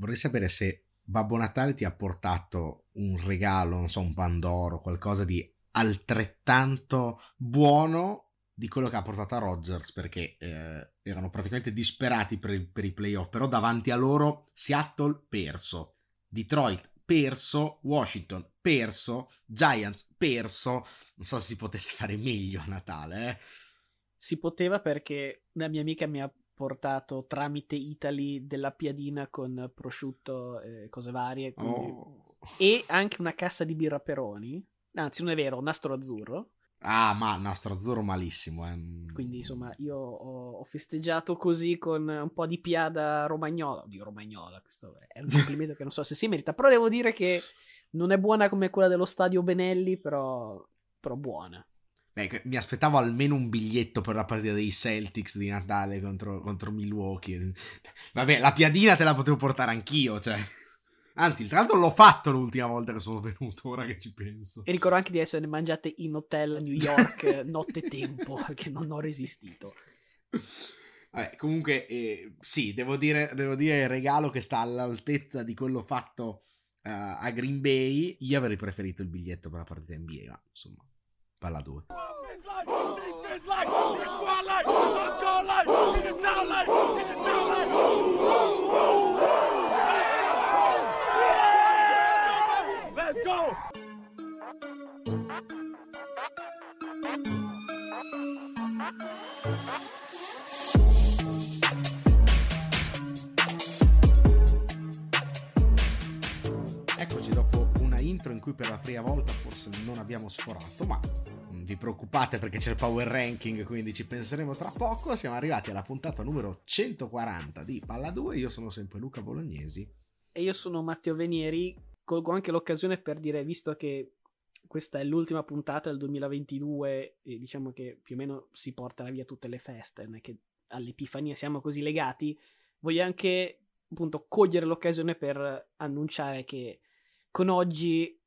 vorrei sapere se Babbo Natale ti ha portato un regalo, non so, un Pandoro, qualcosa di altrettanto buono di quello che ha portato a Rodgers perché eh, erano praticamente disperati per, il, per i playoff, però davanti a loro Seattle perso, Detroit perso, Washington perso, Giants perso, non so se si potesse fare meglio a Natale. Eh? Si poteva perché una mia amica mi ha portato tramite Italy della piadina con prosciutto e cose varie. Quindi... Oh. E anche una cassa di birra Peroni. Anzi, non è vero, nastro azzurro. Ah, ma nastro azzurro malissimo. Eh. Quindi, insomma, io ho, ho, festeggiato così con un po' di piada romagnola. Di romagnola, questo è un complimento che non so se si merita. Però devo dire che non è buona come quella dello stadio Benelli, però, però buona. Beh, mi aspettavo almeno un biglietto per la partita dei Celtics di Natale contro, contro Milwaukee. Vabbè, la piadina te la potevo portare anch'io, cioè. Anzi, tra l'altro l'ho fatto l'ultima volta che sono venuto, ora che ci penso. E ricordo anche di essere mangiate in hotel a New York notte tempo, perché non ho resistito. Vabbè, comunque, eh, sì, devo dire, devo dire il regalo che sta all'altezza di quello fatto uh, a Green Bay. Io avrei preferito il biglietto per la partita NBA, ma insomma, Palla 2. Let's go! Intro in cui per la prima volta forse non abbiamo sforato, ma non vi preoccupate perché c'è il power ranking, quindi ci penseremo tra poco. Siamo arrivati alla puntata numero 140 di Palla 2. Io sono sempre Luca Bolognesi. E io sono Matteo Venieri. Colgo anche l'occasione per dire, visto che questa è l'ultima puntata del 2022 e diciamo che più o meno si portano via tutte le feste, non è che all'Epifania siamo così legati, voglio anche appunto cogliere l'occasione per annunciare che con oggi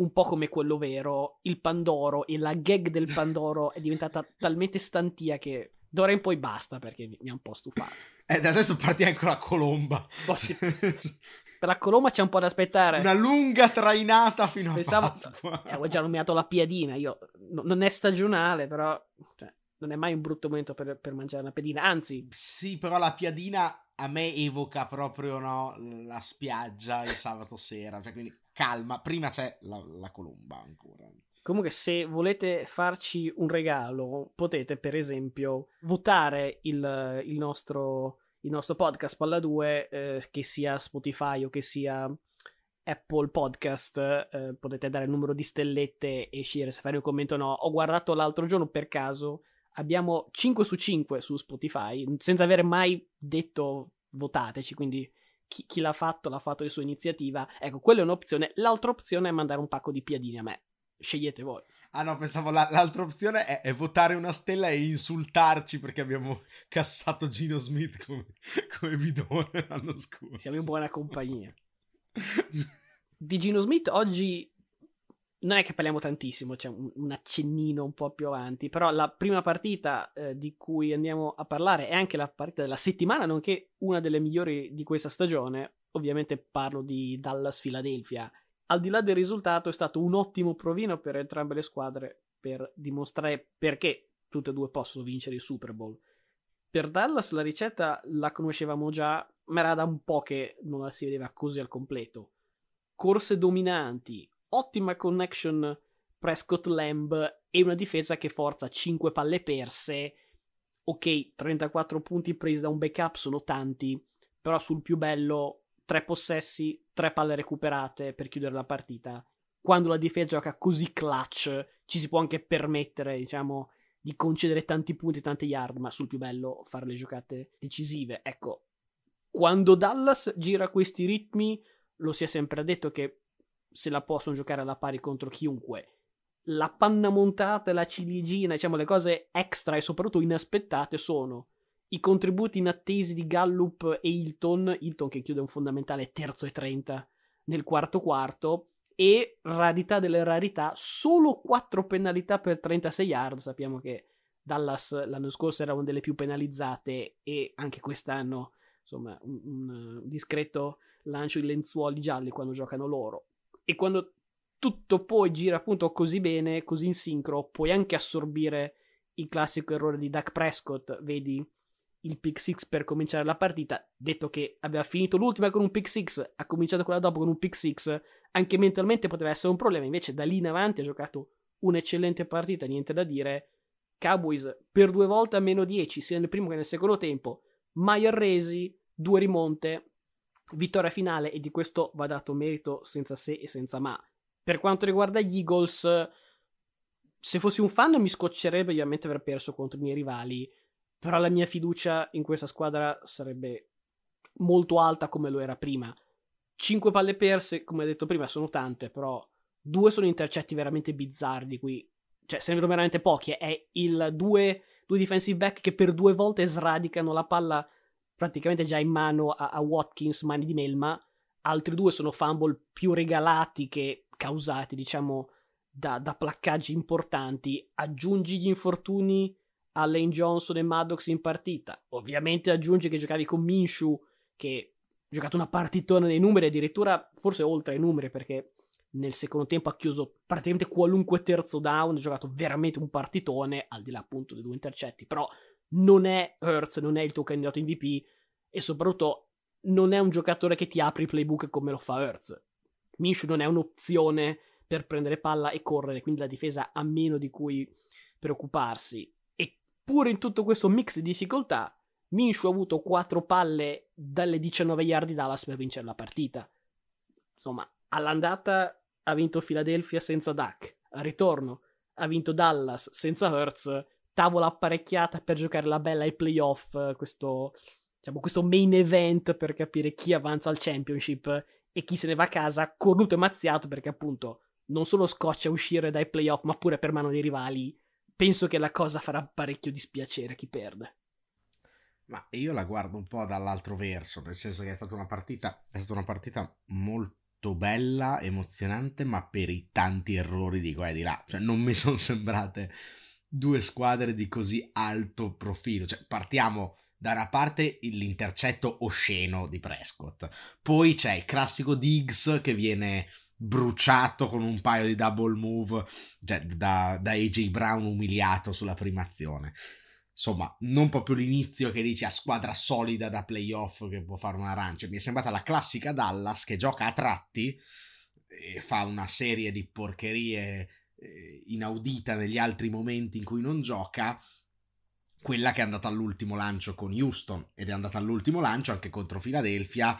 un po' come quello vero, il Pandoro e la gag del Pandoro è diventata talmente stantia che d'ora in poi basta perché mi, ha un po' stufato. E eh, da adesso partiamo con la colomba. per la colomba c'è un po' da aspettare. Una lunga trainata fino Pensavo, a Pasqua. Eh, avevo già nominato la piadina, io no, non è stagionale, però cioè, non è mai un brutto momento per, per mangiare una piadina, anzi... Sì, però la piadina a me evoca proprio no, la spiaggia il sabato sera, cioè quindi calma, prima c'è la, la colomba ancora. Comunque, se volete farci un regalo, potete per esempio votare il, il, nostro, il nostro, podcast Palla 2, eh, che sia Spotify o che sia Apple Podcast. Eh, potete dare il numero di stellette e scegliere se fare un commento o no. Ho guardato l'altro giorno per caso, abbiamo 5 su 5 su Spotify, senza avere mai detto votateci, quindi chi, chi, l'ha fatto l'ha fatto di sua iniziativa. Ecco, quella è un'opzione. L'altra opzione è mandare un pacco di piadini a me. Scegliete voi. Ah no, pensavo la, l'altra opzione è, è, votare una stella e insultarci perché abbiamo cassato Gino Smith come, come bidone l'anno scorso. Siamo in buona compagnia. di Gino Smith oggi non è che parliamo tantissimo, c'è un, un, accennino un po' più avanti, però la prima partita eh, di cui andiamo a parlare è anche la partita della settimana, nonché una delle migliori di questa stagione. Ovviamente parlo di Dallas-Philadelphia. Al di là del risultato è stato un ottimo provino per entrambe le squadre per dimostrare perché tutte e due possono vincere il Super Bowl. Per Dallas la ricetta la conoscevamo già, ma era da un po' che non la si vedeva così al completo. Corse dominanti, ottima connection Prescott Lamb e una difesa che forza 5 palle perse. Ok, 34 punti presi da un backup sono tanti, però sul più bello 3 possessi, 3 palle recuperate per chiudere la partita. Quando la difesa gioca così clutch, ci si può anche permettere, diciamo, di concedere tanti punti, tante yard, ma sul più bello fare le giocate decisive. Ecco, quando Dallas gira questi ritmi, lo si è sempre detto che se la possono giocare alla pari contro chiunque. La panna montata, la ciliegina, diciamo le cose extra e soprattutto inaspettate sono i contributi inattesi di Gallup e Hilton, Hilton che chiude un fondamentale terzo e 30 nel quarto quarto, e rarità delle rarità, solo 4 penalità per 36 yard, sappiamo che Dallas l'anno scorso era una delle più penalizzate e anche quest'anno insomma un, un discreto lancio i lenzuoli gialli quando giocano loro. E quando tutto poi gira appunto così bene, così in sincro, puoi anche assorbire il classico errore di Dak Prescott, vedi il pick 6 per cominciare la partita, detto che aveva finito l'ultima con un pick 6, ha cominciato quella dopo con un pick 6, anche mentalmente poteva essere un problema, invece da lì in avanti ha giocato un'eccellente partita, niente da dire. Cowboys per due volte a meno 10, sia nel primo che nel secondo tempo, mai arresi, due rimonte, vittoria finale e di questo va dato merito senza se e senza ma. Per quanto riguarda gli Eagles, se fossi un fan mi scoccerebbe ovviamente aver perso contro i miei rivali, però la mia fiducia in questa squadra sarebbe molto alta come lo era prima. Cinque palle perse, come detto prima, sono tante, però due sono intercetti veramente bizzarri cui cioè se ne vedono veramente pochi, è il due, due defensive back che per due volte sradicano la palla praticamente già in mano a, a Watkins, mani di melma, altri due sono fumble più regalati che causati, diciamo, da, da placcaggi importanti, aggiungi gli infortuni a Lane Johnson e Maddox in partita, ovviamente aggiungi che giocavi con Minshu, che ha giocato una partitona nei numeri, addirittura forse oltre ai numeri, perché nel secondo tempo ha chiuso praticamente qualunque terzo down, ha giocato veramente un partitone, al di là appunto dei due intercetti, però non è Hurts, non è il tuo candidato MVP e soprattutto non è un giocatore che ti apre i playbook come lo fa Hurts. Minshew non è un'opzione per prendere palla e correre, quindi la difesa ha meno di cui preoccuparsi. Eppure in tutto questo mix di difficoltà, Minshew ha avuto 4 palle dalle 19 yard di Dallas per vincere la partita. Insomma, all'andata ha vinto Philadelphia senza Duck. Al ritorno ha vinto Dallas senza Hurts. Tavola apparecchiata per giocare la bella ai playoff. Questo, diciamo, questo main event per capire chi avanza al championship e chi se ne va a casa cornuto e mazziato perché appunto non solo scoccia uscire dai playoff ma pure per mano dei rivali. Penso che la cosa farà parecchio dispiacere a chi perde. Ma io la guardo un po' dall'altro verso, nel senso che è stata una partita, è stata una partita molto bella, emozionante, ma per i tanti errori di qua e di là. Cioè, non mi sono sembrate due squadre di così alto profilo. Cioè, partiamo da una parte l'intercetto osceno di Prescott, poi c'è il classico Diggs che viene bruciato con un paio di double move cioè, da, da AJ Brown umiliato sulla prima azione insomma, non proprio l'inizio che dici a squadra solida da playoff che può fare una arancia. Mi è sembrata la classica Dallas che gioca a tratti e fa una serie di porcherie eh, inaudita negli altri momenti in cui non gioca. Quella che è andata all'ultimo lancio con Houston ed è andata all'ultimo lancio anche contro Philadelphia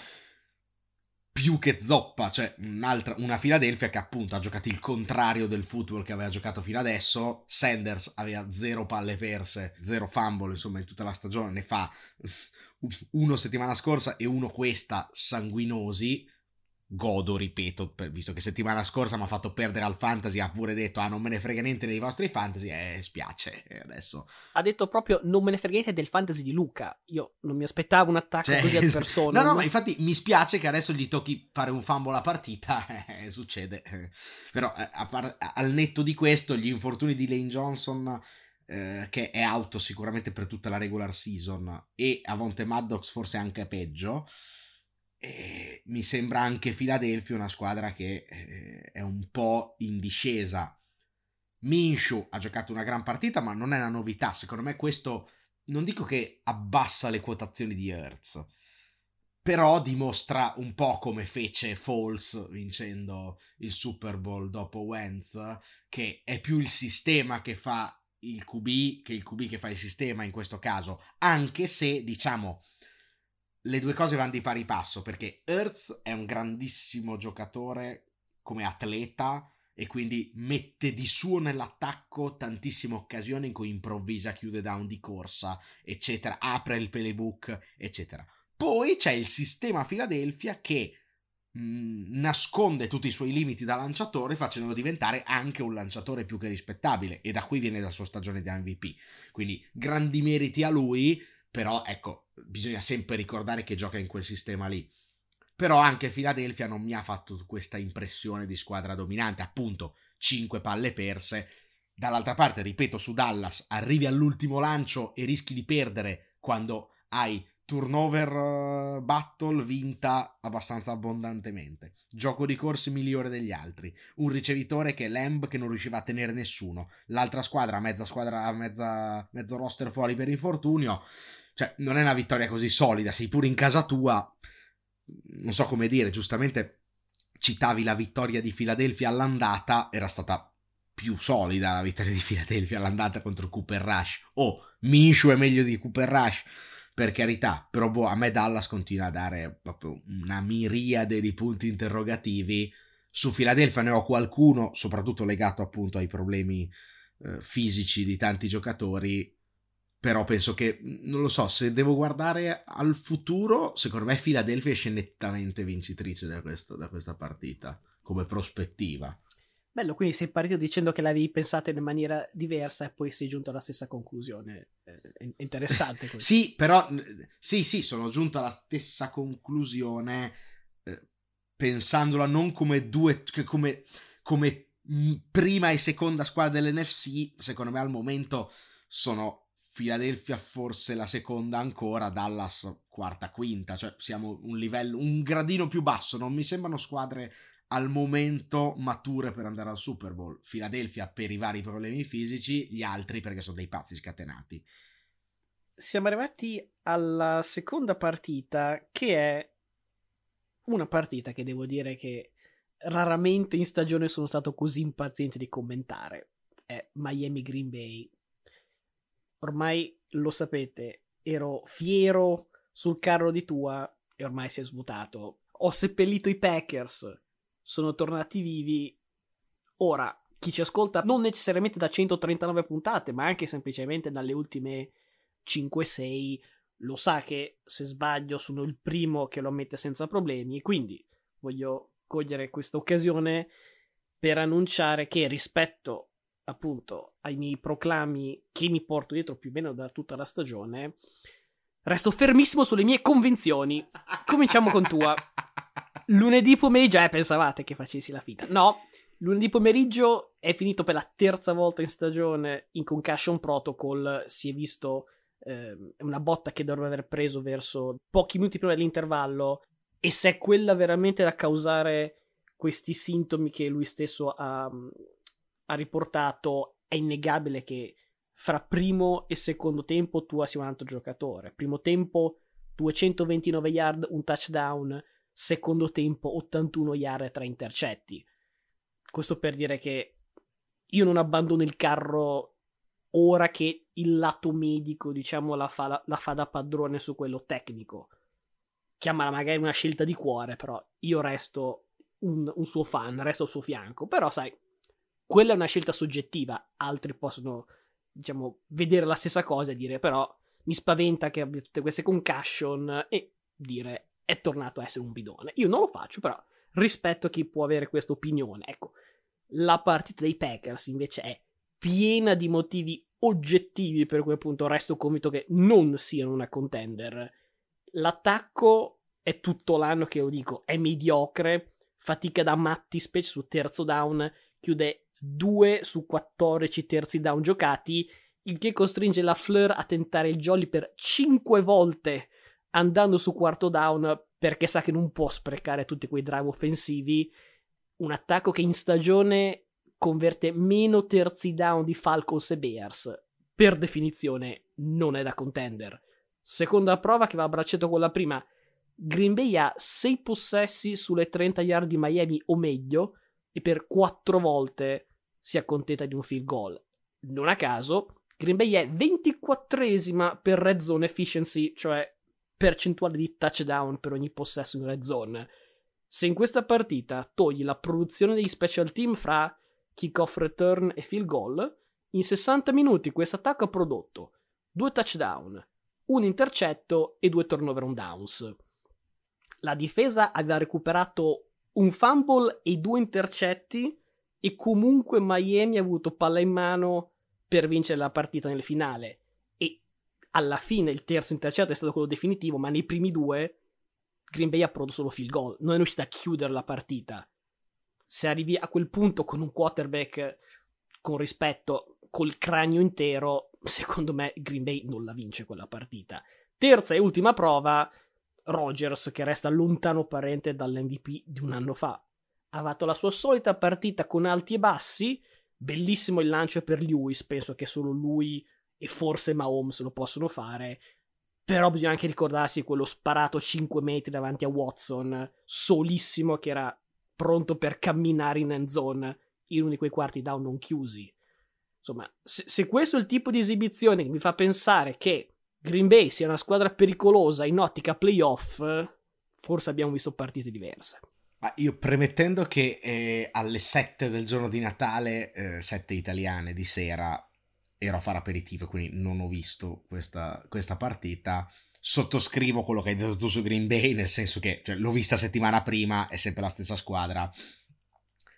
più che zoppa, cioè una Philadelphia che appunto ha giocato il contrario del football che aveva giocato fino adesso. Sanders aveva zero palle perse, zero fumble, insomma, in tutta la stagione, ne fa uno settimana scorsa e uno questa sanguinosi godo, ripeto, per, visto che settimana scorsa mi ha fatto perdere al fantasy, ha pure detto ah non me ne frega niente dei vostri fantasy, eh spiace, e adesso... Ha detto proprio non me ne frega niente del fantasy di Luca, io non mi aspettavo un attacco cioè, così a persona. no, no, ma infatti mi spiace che adesso gli tocchi fare un fumble a partita, eh, succede, però eh, par- al netto di questo gli infortuni di Lane Johnson... Eh, che è auto sicuramente per tutta la regular season e Avonte Maddox forse anche peggio e mi sembra anche Philadelphia una squadra che eh, è un po' in discesa. Minshu ha giocato una gran partita, ma non è una novità. Secondo me questo non dico che abbassa le quotazioni di Hertz, però dimostra un po' come fece Falls vincendo il Super Bowl dopo Wentz, che è più il sistema che fa il QB che il QB che fa il sistema in questo caso, anche se diciamo le due cose vanno di pari passo perché Hertz è un grandissimo giocatore come atleta e quindi mette di suo nell'attacco tantissime occasioni in cui improvvisa, chiude down di corsa, eccetera, apre il playbook, eccetera. Poi c'è il sistema Philadelphia che mm, nasconde tutti i suoi limiti da lanciatore facendolo diventare anche un lanciatore più che rispettabile e da qui viene la sua stagione di MVP. Quindi grandi meriti a lui, però ecco, bisogna sempre ricordare che gioca in quel sistema lì. Però anche Philadelphia non mi ha fatto questa impressione di squadra dominante, appunto 5 palle perse. Dall'altra parte, ripeto, su Dallas arrivi all'ultimo lancio e rischi di perdere quando hai turnover uh, battle vinta abbastanza abbondantemente. Gioco di corsi migliore degli altri. Un ricevitore che è Lamb che non riusciva a tenere nessuno. L'altra squadra, mezza squadra, mezza, mezzo roster fuori per infortunio. Cioè, non è una vittoria così solida. Sei pure in casa tua. Non so come dire, giustamente citavi la vittoria di Philadelphia all'andata. Era stata più solida la vittoria di Philadelphia all'andata contro Cooper Rush. Oh, Minshew è meglio di Cooper Rush per carità, però boh, a me Dallas continua a dare proprio una miriade di punti interrogativi. Su Philadelphia ne ho qualcuno, soprattutto legato appunto ai problemi eh, fisici di tanti giocatori, però penso che, non lo so, se devo guardare al futuro, secondo me Philadelphia esce nettamente vincitrice da, questo, da questa partita, come prospettiva. Bello, quindi sei partito dicendo che l'avevi pensata in maniera diversa e poi sei giunto alla stessa conclusione. È interessante questo. sì, però sì, sì, sono giunto alla stessa conclusione eh, pensandola non come due come, come prima e seconda squadra dell'NFC, secondo me al momento sono Philadelphia forse la seconda ancora, Dallas quarta, quinta, cioè siamo un livello un gradino più basso, non mi sembrano squadre al momento mature per andare al Super Bowl. Philadelphia per i vari problemi fisici, gli altri perché sono dei pazzi scatenati. Siamo arrivati alla seconda partita che è una partita che devo dire che raramente in stagione sono stato così impaziente di commentare. È Miami Green Bay. Ormai lo sapete, ero fiero sul carro di tua e ormai si è svuotato. Ho seppellito i Packers sono tornati vivi. Ora, chi ci ascolta non necessariamente da 139 puntate, ma anche semplicemente dalle ultime 5-6, lo sa che se sbaglio sono il primo che lo ammette senza problemi. Quindi voglio cogliere questa occasione per annunciare che rispetto appunto ai miei proclami che mi porto dietro più o meno da tutta la stagione, resto fermissimo sulle mie convinzioni. Cominciamo con tua. Lunedì pomeriggio, eh, pensavate che facessi la finta. No, lunedì pomeriggio è finito per la terza volta in stagione in Concussion Protocol. Si è visto eh, una botta che dovrebbe aver preso verso pochi minuti prima dell'intervallo. E se è quella veramente da causare questi sintomi che lui stesso ha, ha riportato, è innegabile che fra primo e secondo tempo tu sia un altro giocatore. Primo tempo 229 yard, un touchdown secondo tempo 81 yard e 3 intercetti. Questo per dire che io non abbandono il carro ora che il lato medico, diciamo, la fa, la, la fa da padrone su quello tecnico. Chiamala magari una scelta di cuore, però io resto un, un suo fan, resto al suo fianco. Però, sai, quella è una scelta soggettiva, altri possono, diciamo, vedere la stessa cosa e dire, però mi spaventa che abbia tutte queste concussion e dire è tornato a essere un bidone. Io non lo faccio, però rispetto a chi può avere questa opinione. Ecco, la partita dei Packers invece è piena di motivi oggettivi per cui appunto resto convinto che non siano una contender. L'attacco è tutto l'anno che lo dico, è mediocre, fatica da matti, specie su terzo down, chiude 2 su 14 terzi down giocati, il che costringe la Fleur a tentare il jolly per 5 volte andando su quarto down perché sa che non può sprecare tutti quei drive offensivi. Un attacco che in stagione converte meno terzi down di Falcons e Bears. Per definizione non è da contender. Seconda prova che va a braccetto con la prima. Green Bay ha 6 possessi sulle 30 yard di Miami o meglio e per 4 volte si accontenta di un field goal. Non a caso, Green Bay è 24esima per red zone efficiency, cioè percentuale di touchdown per ogni possesso in red zone. Se in questa partita togli la produzione degli special team fra kickoff return e field goal, in 60 minuti questo attacco ha prodotto due touchdown, un intercetto e due turnover on downs. La difesa aveva recuperato un fumble e due intercetti e comunque Miami ha avuto palla in mano per vincere la partita nel finale alla fine il terzo intercetto è stato quello definitivo, ma nei primi due Green Bay ha prodotto solo field goal, non è riuscita a chiudere la partita. Se arrivi a quel punto con un quarterback con rispetto, col cranio intero, secondo me Green Bay non la vince quella partita. Terza e ultima prova, Rogers, che resta lontano parente dall'MVP di un anno fa. Ha fatto la sua solita partita con alti e bassi, bellissimo il lancio per Lewis, penso che solo lui e forse Mahomes lo possono fare, però bisogna anche ricordarsi quello sparato 5 metri davanti a Watson, solissimo, che era pronto per camminare in end zone in uno di quei quarti down non chiusi. Insomma, se, se questo è il tipo di esibizione che mi fa pensare che Green Bay sia una squadra pericolosa in ottica playoff, forse abbiamo visto partite diverse. Ma io premettendo che eh, alle 7 del giorno di Natale, eh, 7 italiane di sera, ero a fare aperitivo, quindi non ho visto questa, questa partita. Sottoscrivo quello che hai detto tu su Green Bay, nel senso che cioè, l'ho vista settimana prima, è sempre la stessa squadra.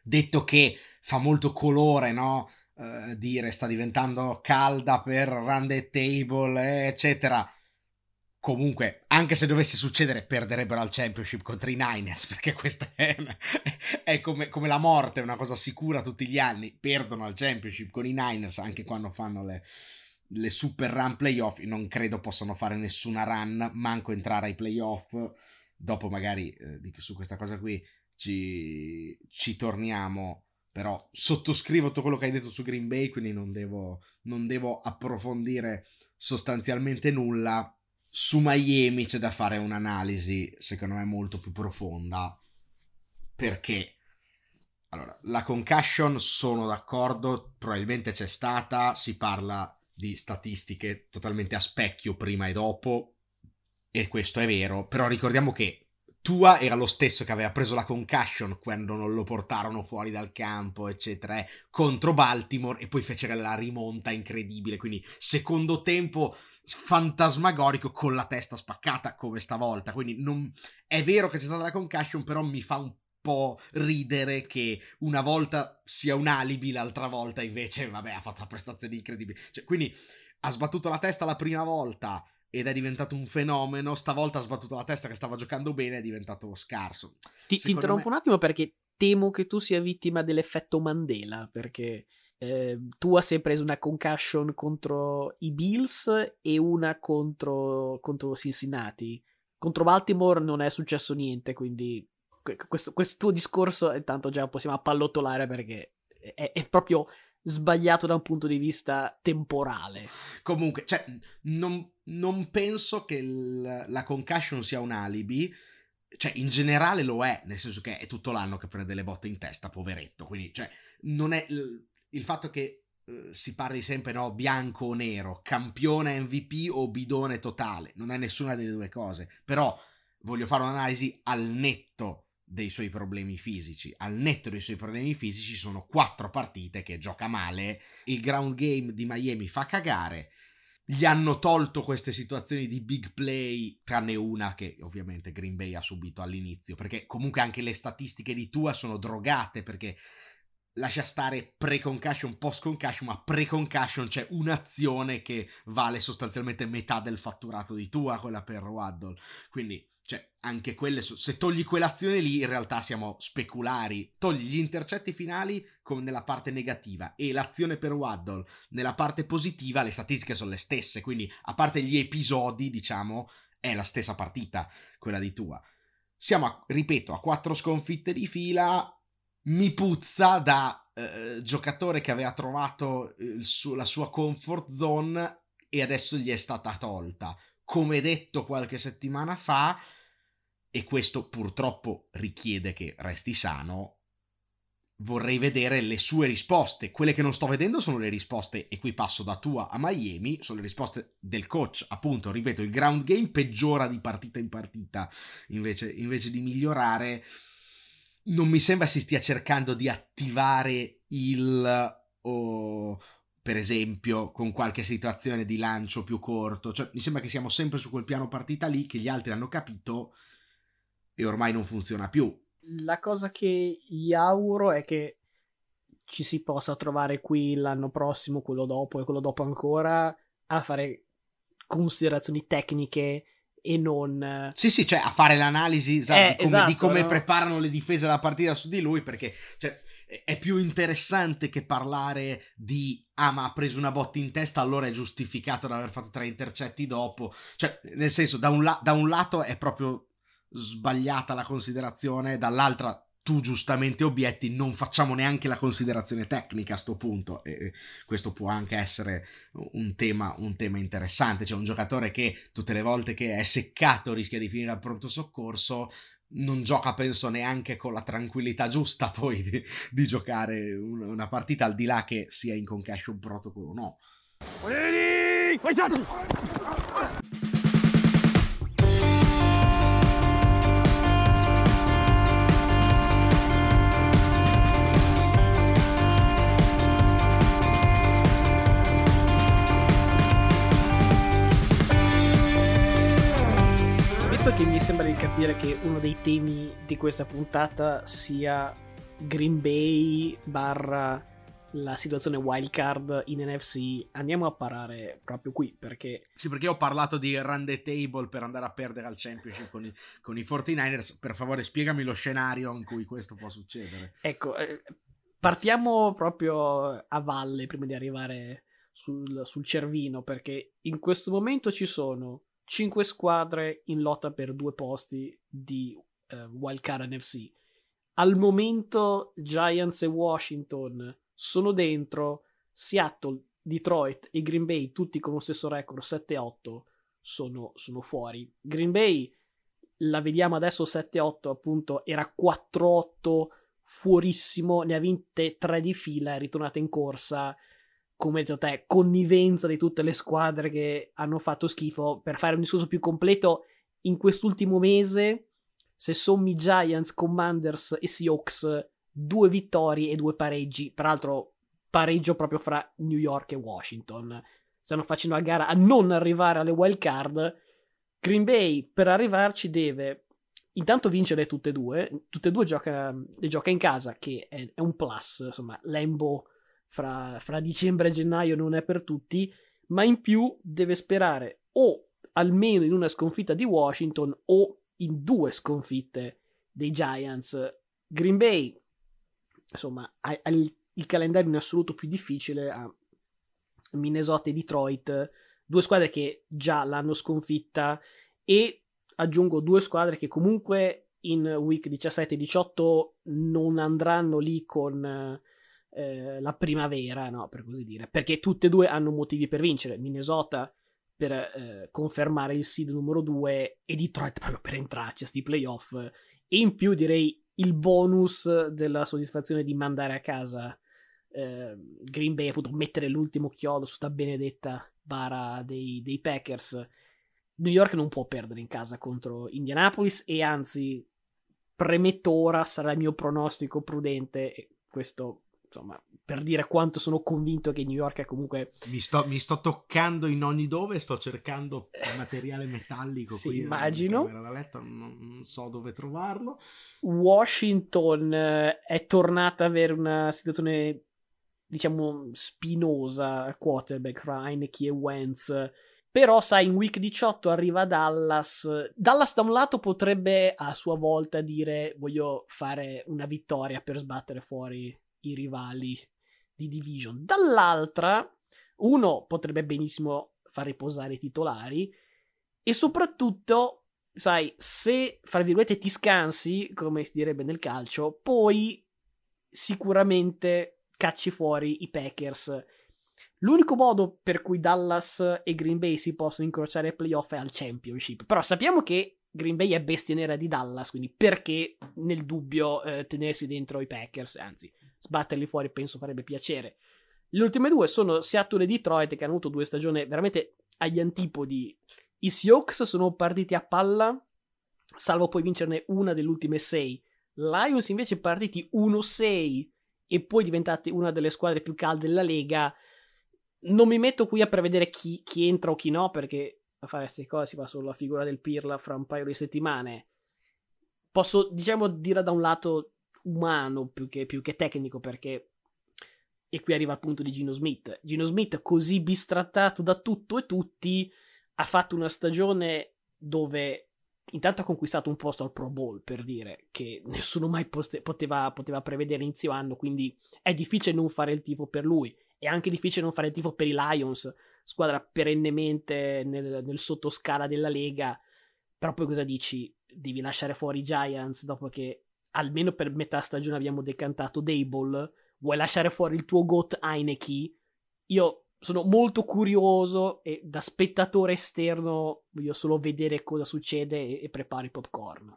Detto che fa molto colore, no? Eh, dire sta diventando calda per run the table, eccetera. Comunque, anche se dovesse succedere, perderebbero al championship contro i Niners, perché questa è, è come, come, la morte, è una cosa sicura tutti gli anni. Perdono al championship con i Niners, anche quando fanno le, le super run playoff. Non credo possano fare nessuna run, manco entrare ai playoff. Dopo magari eh, su questa cosa qui ci, ci torniamo però sottoscrivo tutto quello che hai detto su Green Bay, quindi non devo, non devo approfondire sostanzialmente nulla. Su Miami c'è da fare un'analisi, secondo me, molto più profonda, perché allora, la concussion sono d'accordo, probabilmente c'è stata, si parla di statistiche totalmente a specchio prima e dopo, e questo è vero, però ricordiamo che tua era lo stesso che aveva preso la concussion quando non lo portarono fuori dal campo, eccetera, eh, contro Baltimore e poi fece la rimonta incredibile. Quindi, secondo tempo fantasmagorico con la testa spaccata come stavolta. Quindi, non... è vero che c'è stata la concussion, però mi fa un po' ridere che una volta sia un alibi, l'altra volta invece, vabbè, ha fatto una prestazione incredibile. Cioè, quindi ha sbattuto la testa la prima volta ed è diventato un fenomeno. Stavolta ha sbattuto la testa che stava giocando bene, è diventato scarso. Ti, ti interrompo me... un attimo perché temo che tu sia vittima dell'effetto Mandela, perché eh, tu hai preso una concussion contro i Bills e una contro, contro Cincinnati. Contro Baltimore non è successo niente, quindi questo, questo tuo discorso intanto già possiamo appallottolare perché è, è proprio sbagliato da un punto di vista temporale. Comunque, cioè, non, non penso che il, la concussion sia un alibi. Cioè, in generale lo è, nel senso che è tutto l'anno che prende le botte in testa, poveretto. Quindi, cioè, non è il, il fatto che eh, si parli sempre, no, bianco o nero, campione MVP o bidone totale. Non è nessuna delle due cose. Però voglio fare un'analisi al netto dei suoi problemi fisici. Al netto dei suoi problemi fisici sono quattro partite che gioca male, il ground game di Miami fa cagare, gli hanno tolto queste situazioni di big play, tranne una che ovviamente Green Bay ha subito all'inizio, perché comunque anche le statistiche di Tua sono drogate, perché lascia stare pre-concussion, post-concussion, ma pre-concussion c'è un'azione che vale sostanzialmente metà del fatturato di Tua, quella per Waddle. Quindi cioè, anche quelle, se togli quell'azione lì, in realtà siamo speculari. Togli gli intercetti finali come nella parte negativa e l'azione per Waddle nella parte positiva, le statistiche sono le stesse. Quindi, a parte gli episodi, diciamo, è la stessa partita, quella di tua. Siamo, a, ripeto, a quattro sconfitte di fila. Mi puzza da eh, giocatore che aveva trovato su- la sua comfort zone e adesso gli è stata tolta come detto qualche settimana fa, e questo purtroppo richiede che resti sano, vorrei vedere le sue risposte. Quelle che non sto vedendo sono le risposte, e qui passo da tua a Miami, sono le risposte del coach. Appunto, ripeto, il ground game peggiora di partita in partita invece, invece di migliorare. Non mi sembra si stia cercando di attivare il... Oh, per esempio, con qualche situazione di lancio più corto. Cioè, mi sembra che siamo sempre su quel piano partita lì che gli altri hanno capito e ormai non funziona più. La cosa che gli auguro è che ci si possa trovare qui l'anno prossimo, quello dopo e quello dopo ancora a fare considerazioni tecniche e non... Sì, sì, cioè a fare l'analisi esatto, eh, di, come, esatto, di come no? preparano le difese della partita su di lui perché... Cioè, è più interessante che parlare di ah ma ha preso una botta in testa allora è giustificato ad aver fatto tre intercetti dopo cioè nel senso da un, la- da un lato è proprio sbagliata la considerazione dall'altra tu giustamente obietti, non facciamo neanche la considerazione tecnica a sto punto. E questo può anche essere un tema, un tema interessante. C'è un giocatore che tutte le volte che è seccato rischia di finire al pronto soccorso. Non gioca, penso, neanche con la tranquillità giusta poi di, di giocare una partita, al di là che sia in concussion protocol o no. Visto che mi sembra di capire che uno dei temi di questa puntata sia Green Bay barra la situazione wildcard in NFC, andiamo a parare proprio qui perché... Sì, perché ho parlato di run the table per andare a perdere al championship con i, con i 49ers. Per favore, spiegami lo scenario in cui questo può succedere. Ecco, eh, partiamo proprio a valle prima di arrivare sul, sul cervino perché in questo momento ci sono 5 squadre in lotta per due posti di uh, Wildcard NFC. Al momento Giants e Washington sono dentro, Seattle, Detroit e Green Bay, tutti con lo stesso record 7-8, sono, sono fuori. Green Bay la vediamo adesso 7-8, appunto era 4-8 fuorissimo, ne ha vinte 3 di fila, è ritornata in corsa come detto te, connivenza di tutte le squadre che hanno fatto schifo. Per fare un discorso più completo, in quest'ultimo mese, se sommi Giants, Commanders e Seahawks, due vittorie e due pareggi. Peraltro, pareggio proprio fra New York e Washington. Stanno facendo la gara a non arrivare alle wild card. Green Bay, per arrivarci, deve intanto vincere tutte e due. Tutte e due gioca, le gioca in casa, che è, è un plus. Insomma, Lambo fra, fra dicembre e gennaio non è per tutti, ma in più deve sperare o almeno in una sconfitta di Washington o in due sconfitte dei Giants. Green Bay, insomma, ha, ha il, il, calendario in assoluto più difficile a Minnesota e Detroit, due squadre che già l'hanno sconfitta e aggiungo due squadre che comunque in week 17 e 18 non andranno lì con eh, la primavera, no, per così dire, perché tutte e due hanno motivi per vincere. Minnesota per eh, confermare il seed numero 2 e Detroit proprio per entrarci a sti playoff. E in più direi il bonus della soddisfazione di mandare a casa eh, Green Bay, appunto mettere l'ultimo chiodo su sta benedetta bara dei, dei Packers. New York non può perdere in casa contro Indianapolis e anzi premetto ora sarà il mio pronostico prudente e questo insomma, per dire quanto sono convinto che New York è comunque... Mi sto, mi sto toccando in ogni dove, sto cercando materiale metallico sì, qui immagino. letto, non, non, so dove trovarlo. Washington eh, è tornata ad avere una situazione, diciamo, spinosa quarterback, Reineke e Wentz. Però, sai, in week 18 arriva Dallas. Dallas, da un lato, potrebbe a sua volta dire: Voglio fare una vittoria per sbattere fuori i rivali di Division. Dall'altra, uno potrebbe benissimo far riposare i titolari e soprattutto, sai, se, fra virgolette, ti scansi, come si direbbe nel calcio, poi sicuramente cacci fuori i Packers. L'unico modo per cui Dallas e Green Bay si possono incrociare ai playoff è al championship. Però sappiamo che Green Bay è bestia nera di Dallas, quindi perché nel dubbio eh, tenersi dentro i Packers? Anzi, sbatterli fuori penso farebbe piacere. Le ultime due sono Seattle e Detroit che hanno avuto due stagioni veramente agli antipodi. I Seahawks sono partiti a palla, salvo poi vincerne una delle ultime sei. Lions invece partiti 1-6 e poi diventati una delle squadre più calde della Lega. Non mi metto qui a prevedere chi, chi entra o chi no, perché a fare queste cose si fa solo la figura del Pirla fra un paio di settimane. Posso, diciamo, dire da un lato umano più che, più che tecnico perché e qui arriva il punto di Gino Smith. Gino Smith, così bistrattato da tutto e tutti, ha fatto una stagione dove intanto ha conquistato un posto al Pro Bowl, per dire, che nessuno mai poste- poteva, poteva, prevedere inizio anno, quindi è difficile non fare il tifo per lui. È anche difficile non fare il tifo per i Lions, squadra perennemente nel, nel sottoscala della Lega. Però poi cosa dici? Devi lasciare fuori i Giants dopo che almeno per metà stagione abbiamo decantato Dable. Vuoi lasciare fuori il tuo GOAT Heineke? Io sono molto curioso e da spettatore esterno voglio solo vedere cosa succede e, e preparo i popcorn.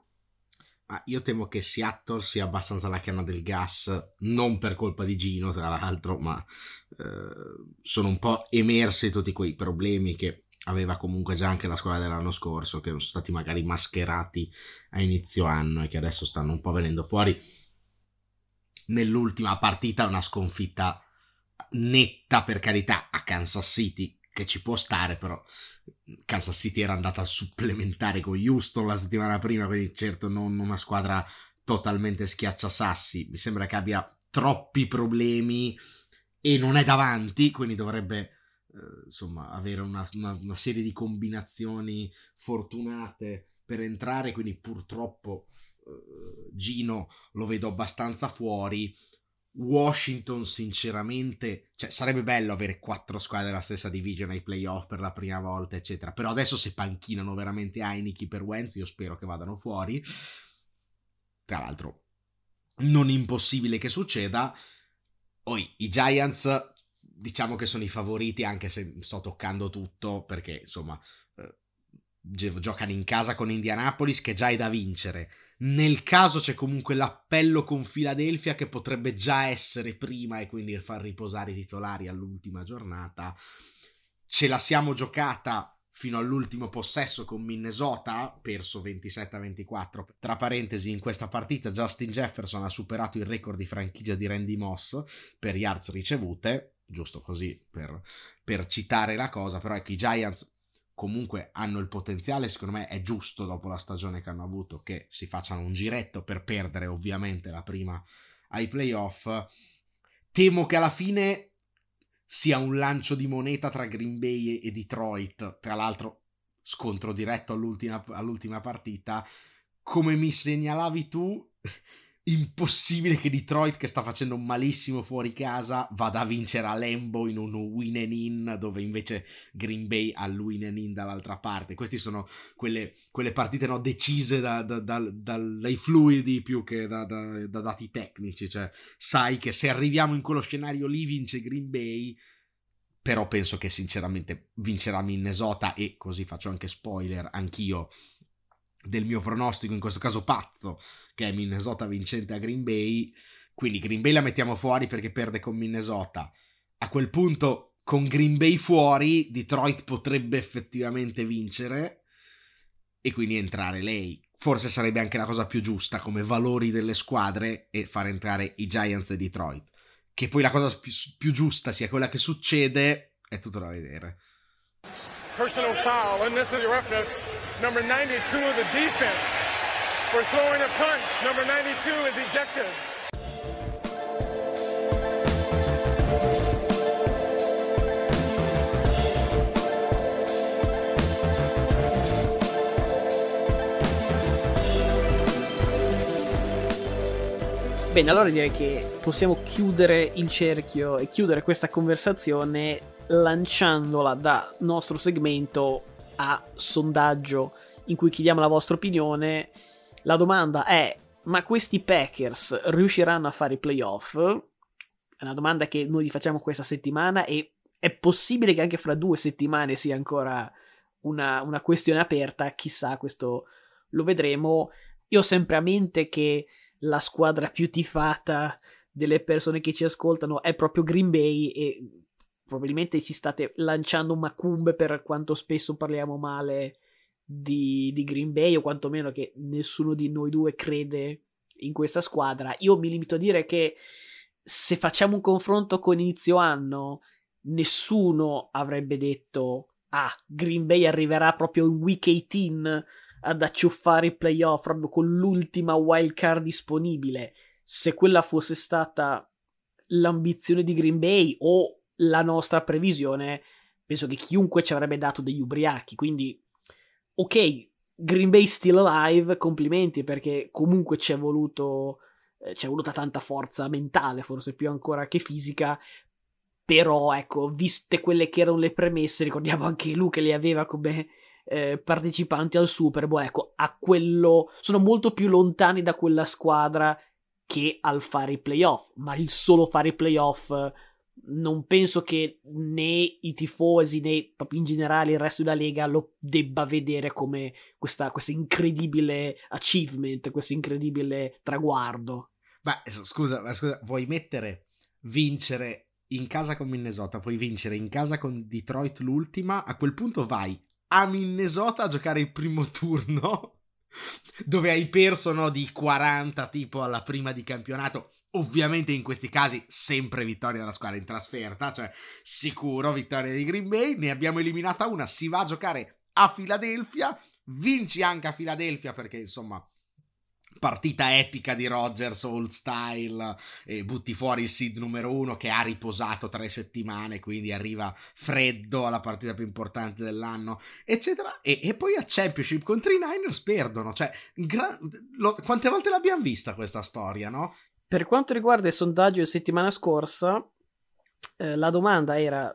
Ma io temo che Seattle sia abbastanza la canna del gas, non per colpa di Gino, tra l'altro, ma eh, sono un po' emersi tutti quei problemi che aveva comunque già anche la scuola dell'anno scorso, che sono stati magari mascherati a inizio anno e che adesso stanno un po' venendo fuori. Nell'ultima partita una sconfitta netta per carità a Kansas City che ci può stare però Kansas City era andata a supplementare con Houston la settimana prima quindi certo non una squadra totalmente schiacciasassi mi sembra che abbia troppi problemi e non è davanti quindi dovrebbe insomma avere una, una, una serie di combinazioni fortunate per entrare quindi purtroppo eh, Gino lo vedo abbastanza fuori Washington, sinceramente, cioè, sarebbe bello avere quattro squadre della stessa division ai playoff per la prima volta, eccetera. Però adesso se panchinano veramente Heineken per Wentz, io spero che vadano fuori. Tra l'altro, non impossibile che succeda. Poi i Giants, diciamo che sono i favoriti, anche se sto toccando tutto, perché insomma, eh, giocano in casa con Indianapolis, che già è da vincere nel caso c'è comunque l'appello con Philadelphia che potrebbe già essere prima e quindi far riposare i titolari all'ultima giornata. Ce la siamo giocata fino all'ultimo possesso con Minnesota, perso 27-24. Tra parentesi, in questa partita Justin Jefferson ha superato il record di franchigia di Randy Moss per yards ricevute, giusto così per, per citare la cosa, però ecco i Giants comunque hanno il potenziale, secondo me è giusto dopo la stagione che hanno avuto che si facciano un giretto per perdere ovviamente la prima ai playoff. Temo che alla fine sia un lancio di moneta tra Green Bay e Detroit, tra l'altro scontro diretto all'ultima, all'ultima partita. Come mi segnalavi tu, impossibile che Detroit, che sta facendo malissimo fuori casa, vada a vincere a Lambo in un win and in, dove invece Green Bay ha il win and in dall'altra parte. Queste sono quelle, quelle partite no, decise da, da, da, dai fluidi più che da, dati tecnici. Cioè, sai che se arriviamo in quello scenario lì vince Green Bay. Però penso che sinceramente vincerà Minnesota e così faccio anche spoiler, anch'io del mio pronostico, in questo caso pazzo, che è Minnesota vincente a Green Bay. Quindi Green Bay la mettiamo fuori perché perde con Minnesota. A quel punto, con Green Bay fuori, Detroit potrebbe effettivamente vincere e quindi entrare lei. Forse sarebbe anche la cosa più giusta come valori delle squadre e far entrare i Giants e Detroit. Che poi la cosa più, più giusta sia quella che succede è tutto da vedere. Personal foul, unnecessary roughness, number 92 of the defense for throwing a punch. Number 92 is ejected. Bene, allora direi che possiamo chiudere il cerchio e chiudere questa conversazione lanciandola da nostro segmento a sondaggio in cui chiediamo la vostra opinione. La domanda è: ma questi Packers riusciranno a fare i playoff? È una domanda che noi vi facciamo questa settimana e è possibile che anche fra due settimane sia ancora una, una questione aperta. Chissà, questo lo vedremo. Io ho sempre a mente che la squadra più tifata delle persone che ci ascoltano è proprio Green Bay e probabilmente ci state lanciando macumbe per quanto spesso parliamo male di, di, Green Bay o quantomeno che nessuno di noi due crede in questa squadra. Io mi limito a dire che se facciamo un confronto con inizio anno, nessuno avrebbe detto ah, Green Bay arriverà proprio in week 18 ad acciuffare i playoff proprio con l'ultima wild card disponibile. Se quella fosse stata l'ambizione di Green Bay o la nostra previsione, penso che chiunque ci avrebbe dato degli ubriachi. Quindi, ok, Green Bay still alive, complimenti perché comunque ci è voluto eh, c'è voluta tanta forza mentale, forse più ancora che fisica, però ecco, viste quelle che erano le premesse, ricordiamo anche lui che le aveva come eh, partecipanti al Super Bowl, ecco, a quello sono molto più lontani da quella squadra che al fare i playoff, ma il solo fare i playoff non penso che né i tifosi né in generale il resto della Lega lo debba vedere come questa, questo incredibile achievement, questo incredibile traguardo. Ma scusa, ma scusa, vuoi mettere vincere in casa con Minnesota, puoi vincere in casa con Detroit l'ultima, a quel punto vai a Minnesota a giocare il primo turno, dove hai perso no, di 40 tipo alla prima di campionato. Ovviamente in questi casi sempre vittoria della squadra in trasferta, cioè sicuro vittoria di Green Bay, ne abbiamo eliminata una, si va a giocare a Filadelfia, vinci anche a Filadelfia perché insomma partita epica di Rogers old style e butti fuori il seed numero uno che ha riposato tre settimane quindi arriva freddo alla partita più importante dell'anno eccetera e, e poi a championship contro i Niners perdono cioè gra- lo, quante volte l'abbiamo vista questa storia no? Per quanto riguarda il sondaggio di settimana scorsa eh, la domanda era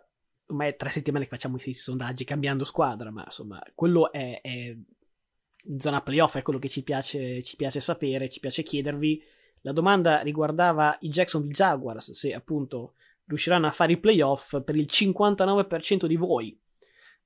ormai è tre settimane che facciamo i sondaggi cambiando squadra ma insomma quello è, è zona playoff è quello che ci piace, ci piace sapere, ci piace chiedervi. La domanda riguardava i Jacksonville Jaguars, se appunto riusciranno a fare i playoff per il 59% di voi.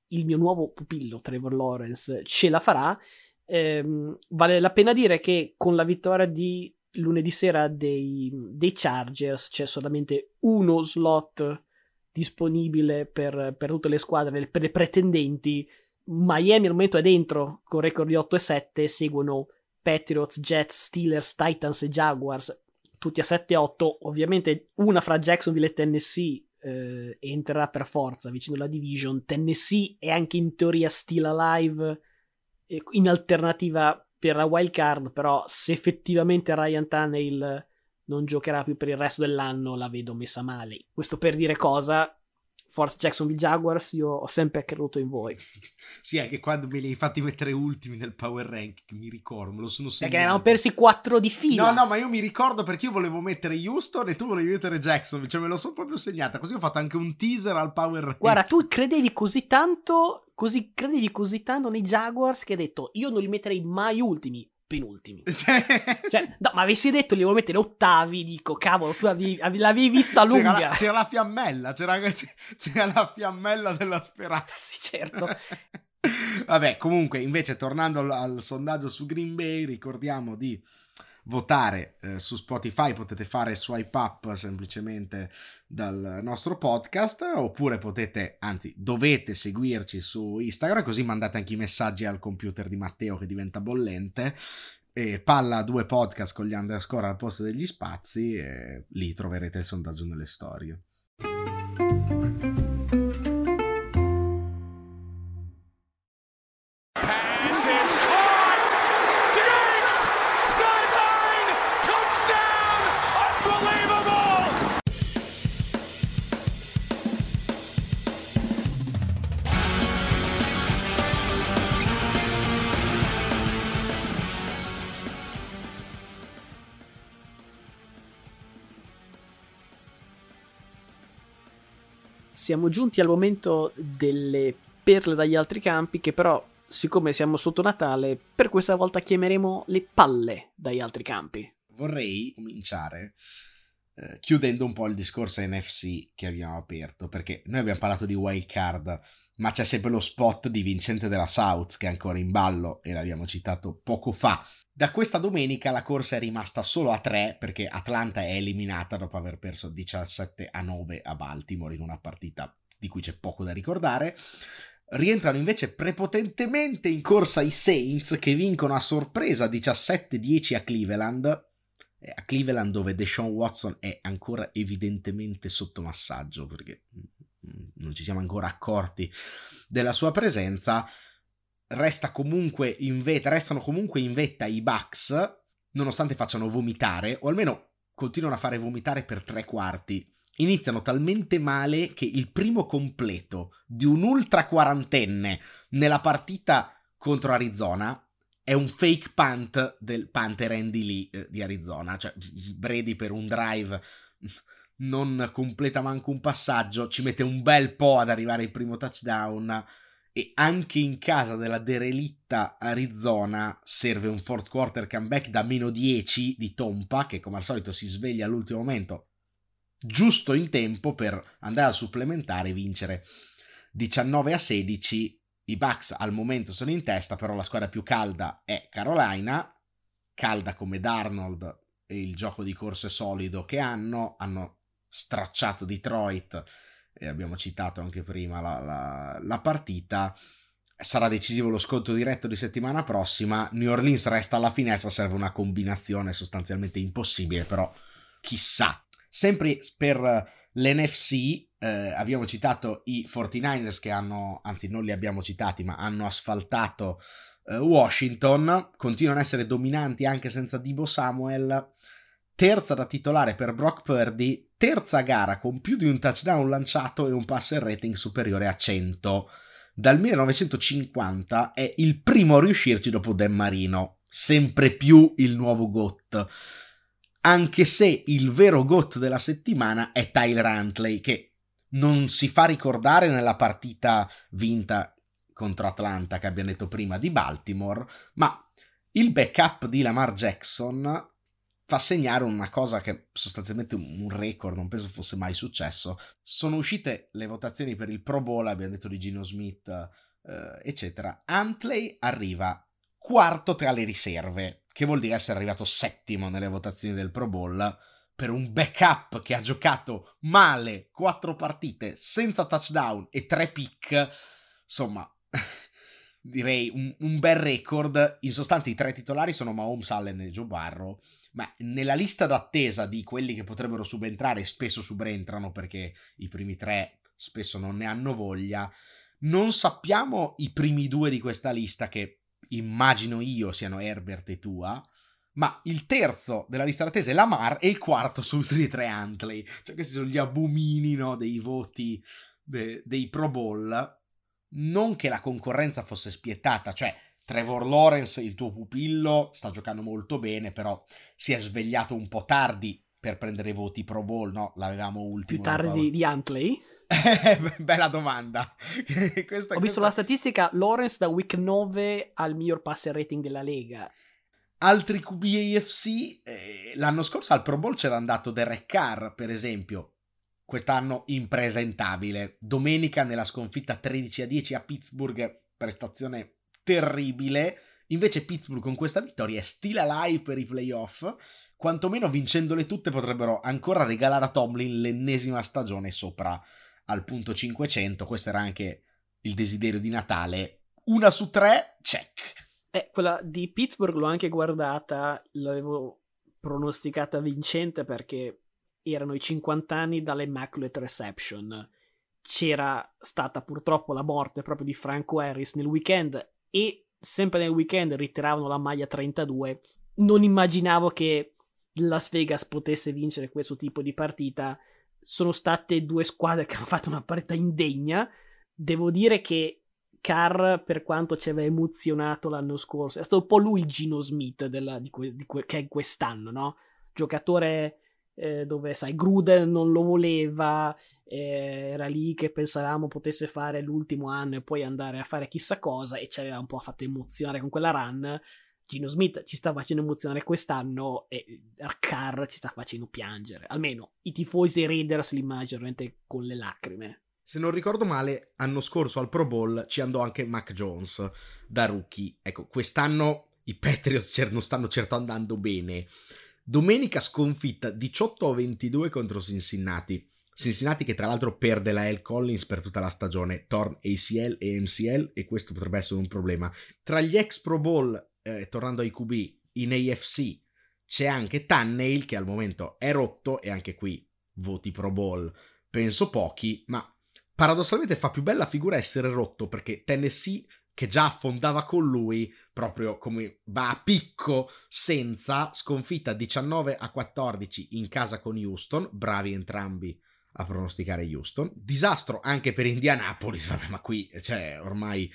Il mio nuovo pupillo, Trevor Lawrence, ce la farà. Ehm, vale la pena dire che con la vittoria di lunedì sera dei, dei Chargers c'è solamente uno slot disponibile per, per tutte le squadre, per le pretendenti Miami al momento è dentro con record di 8 e 7, seguono Patriots, Jets, Steelers, Titans e Jaguars, tutti a 7 e 8. Ovviamente una fra Jacksonville e Tennessee eh, entrerà per forza vicino alla division. Tennessee è anche in teoria still alive in alternativa per la wild card, però se effettivamente Ryan Tannehill non giocherà più per il resto dell'anno la vedo messa male. Questo per dire cosa, Forza Jacksonville Jaguars, io ho sempre creduto in voi. sì, è che quando me li hai fatti mettere ultimi nel power ranking, mi ricordo, me lo sono segnato. Perché ne avevamo persi quattro di fila. No, no, ma io mi ricordo perché io volevo mettere Houston e tu volevi mettere Jacksonville, cioè me lo sono proprio segnata, così ho fatto anche un teaser al power ranking. Guarda, tu credevi così tanto, così credevi così tanto nei Jaguars che hai detto io non li metterei mai ultimi penultimi. cioè, no, ma avessi detto li volevo mettere ottavi, dico, cavolo, tu avevi, l'avevi vista lunga. C'era la, c'era la fiammella, c'era, c'era, la fiammella della speranza. Sì, certo. Vabbè, comunque, invece, tornando al, al sondaggio su Green Bay, ricordiamo di votare eh, su Spotify, potete fare swipe up semplicemente dal nostro podcast oppure potete, anzi dovete seguirci su Instagram così mandate anche i messaggi al computer di Matteo che diventa bollente e palla due podcast con gli underscore al posto degli spazi e lì troverete il sondaggio nelle storie. Siamo giunti al momento delle perle dagli altri campi che però, siccome siamo sotto Natale, per questa volta chiameremo le palle dagli altri campi. Vorrei cominciare eh, chiudendo un po' il discorso NFC che abbiamo aperto, perché noi abbiamo parlato di wild card, ma c'è sempre lo spot di Vincente della South che è ancora in ballo e l'abbiamo citato poco fa. Da questa domenica la corsa è rimasta solo a 3 perché Atlanta è eliminata dopo aver perso 17 a 9 a Baltimore in una partita di cui c'è poco da ricordare. Rientrano invece prepotentemente in corsa i Saints che vincono a sorpresa 17-10 a Cleveland. A Cleveland dove Deshaun Watson è ancora evidentemente sotto massaggio perché non ci siamo ancora accorti della sua presenza resta comunque in vetta, restano comunque in vetta i Bucks, nonostante facciano vomitare, o almeno continuano a fare vomitare per tre quarti. Iniziano talmente male che il primo completo di un ultra quarantenne nella partita contro Arizona è un fake punt del Panther Andy Lee eh, di Arizona. Cioè, Brady per un drive non completa manco un passaggio, ci mette un bel po' ad arrivare al primo touchdown e anche in casa della derelitta Arizona serve un fourth quarter comeback da meno 10 di Tompa che come al solito si sveglia all'ultimo momento giusto in tempo per andare al supplementare e vincere 19 a 16 i Bucks al momento sono in testa però la squadra più calda è Carolina calda come Darnold e il gioco di corse solido che hanno hanno stracciato Detroit e abbiamo citato anche prima la, la, la partita. Sarà decisivo lo sconto diretto di settimana prossima. New Orleans resta alla finestra, serve una combinazione sostanzialmente impossibile, però chissà. Sempre per l'NFC eh, abbiamo citato i 49ers che hanno, anzi non li abbiamo citati, ma hanno asfaltato eh, Washington, continuano ad essere dominanti anche senza Dibo Samuel terza da titolare per Brock Purdy, terza gara con più di un touchdown lanciato e un passer rating superiore a 100. Dal 1950 è il primo a riuscirci dopo Dan Marino, sempre più il nuovo GOAT. Anche se il vero GOAT della settimana è Tyler Huntley, che non si fa ricordare nella partita vinta contro Atlanta che abbiamo detto prima di Baltimore, ma il backup di Lamar Jackson fa segnare una cosa che sostanzialmente un record, non penso fosse mai successo. Sono uscite le votazioni per il Pro Bowl, abbiamo detto di Gino Smith, eh, eccetera. Huntley arriva quarto tra le riserve, che vuol dire essere arrivato settimo nelle votazioni del Pro Bowl per un backup che ha giocato male quattro partite senza touchdown e tre pick. Insomma, direi un, un, bel record. In sostanza i tre titolari sono Mahomes, Allen e Joe Barrow ma nella lista d'attesa di quelli che potrebbero subentrare, spesso subentrano perché i primi tre spesso non ne hanno voglia, non sappiamo i primi due di questa lista che immagino io siano Herbert e Tua, ma il terzo della lista d'attesa è Lamar e il quarto sono tutti e tre Huntley. Cioè questi sono gli abomini no, dei voti de- dei Pro Bowl. Non che la concorrenza fosse spietata, cioè Trevor Lawrence, il tuo pupillo, sta giocando molto bene, però si è svegliato un po' tardi per prendere i voti Pro Bowl, no? L'avevamo ultimo. Più tardi di Huntley? Bella domanda. questa, Ho visto la statistica, Lawrence da week 9 al miglior passer rating della Lega. Altri QB AFC, eh, l'anno scorso al Pro Bowl c'era andato Derek Carr, per esempio. Quest'anno impresentabile. Domenica nella sconfitta 13 a 10 a Pittsburgh, prestazione terribile. Invece Pittsburgh con questa vittoria è still alive per i playoff. Quantomeno vincendole tutte potrebbero ancora regalare a Tomlin l'ennesima stagione sopra al punto 500. Questo era anche il desiderio di Natale. Una su tre, check. Eh, quella di Pittsburgh l'ho anche guardata, l'avevo pronosticata vincente perché erano i 50 anni dalle Immaculate Reception. C'era stata purtroppo la morte proprio di Franco Harris nel weekend e sempre nel weekend ritiravano la maglia 32. Non immaginavo che Las Vegas potesse vincere questo tipo di partita. Sono state due squadre che hanno fatto una partita indegna. Devo dire che Carr, per quanto ci aveva emozionato l'anno scorso, è stato un po' lui il Gino Smith della, di que, di que, che è quest'anno, no? Giocatore eh, dove, sai, Gruden non lo voleva, eh, era lì che pensavamo potesse fare l'ultimo anno e poi andare a fare chissà cosa e ci aveva un po' fatto emozionare con quella run. Gino Smith ci sta facendo emozionare quest'anno e Carr ci sta facendo piangere. Almeno i tifosi dei Raiders li immagino con le lacrime. Se non ricordo male, anno scorso al Pro Bowl ci andò anche Mac Jones da rookie. Ecco, quest'anno i Patriots non stanno certo andando bene. Domenica sconfitta 18 22 contro Cincinnati. Cincinnati che tra l'altro perde la L. Collins per tutta la stagione, torn ACL e MCL e questo potrebbe essere un problema. Tra gli ex Pro Bowl, eh, tornando ai QB, in AFC c'è anche Tannehill che al momento è rotto e anche qui voti Pro Bowl penso pochi, ma paradossalmente fa più bella figura essere rotto perché Tennessee che già affondava con lui, proprio come va a picco senza sconfitta 19 a 14 in casa con Houston, bravi entrambi a pronosticare Houston. Disastro anche per Indianapolis, vabbè, ma qui cioè, ormai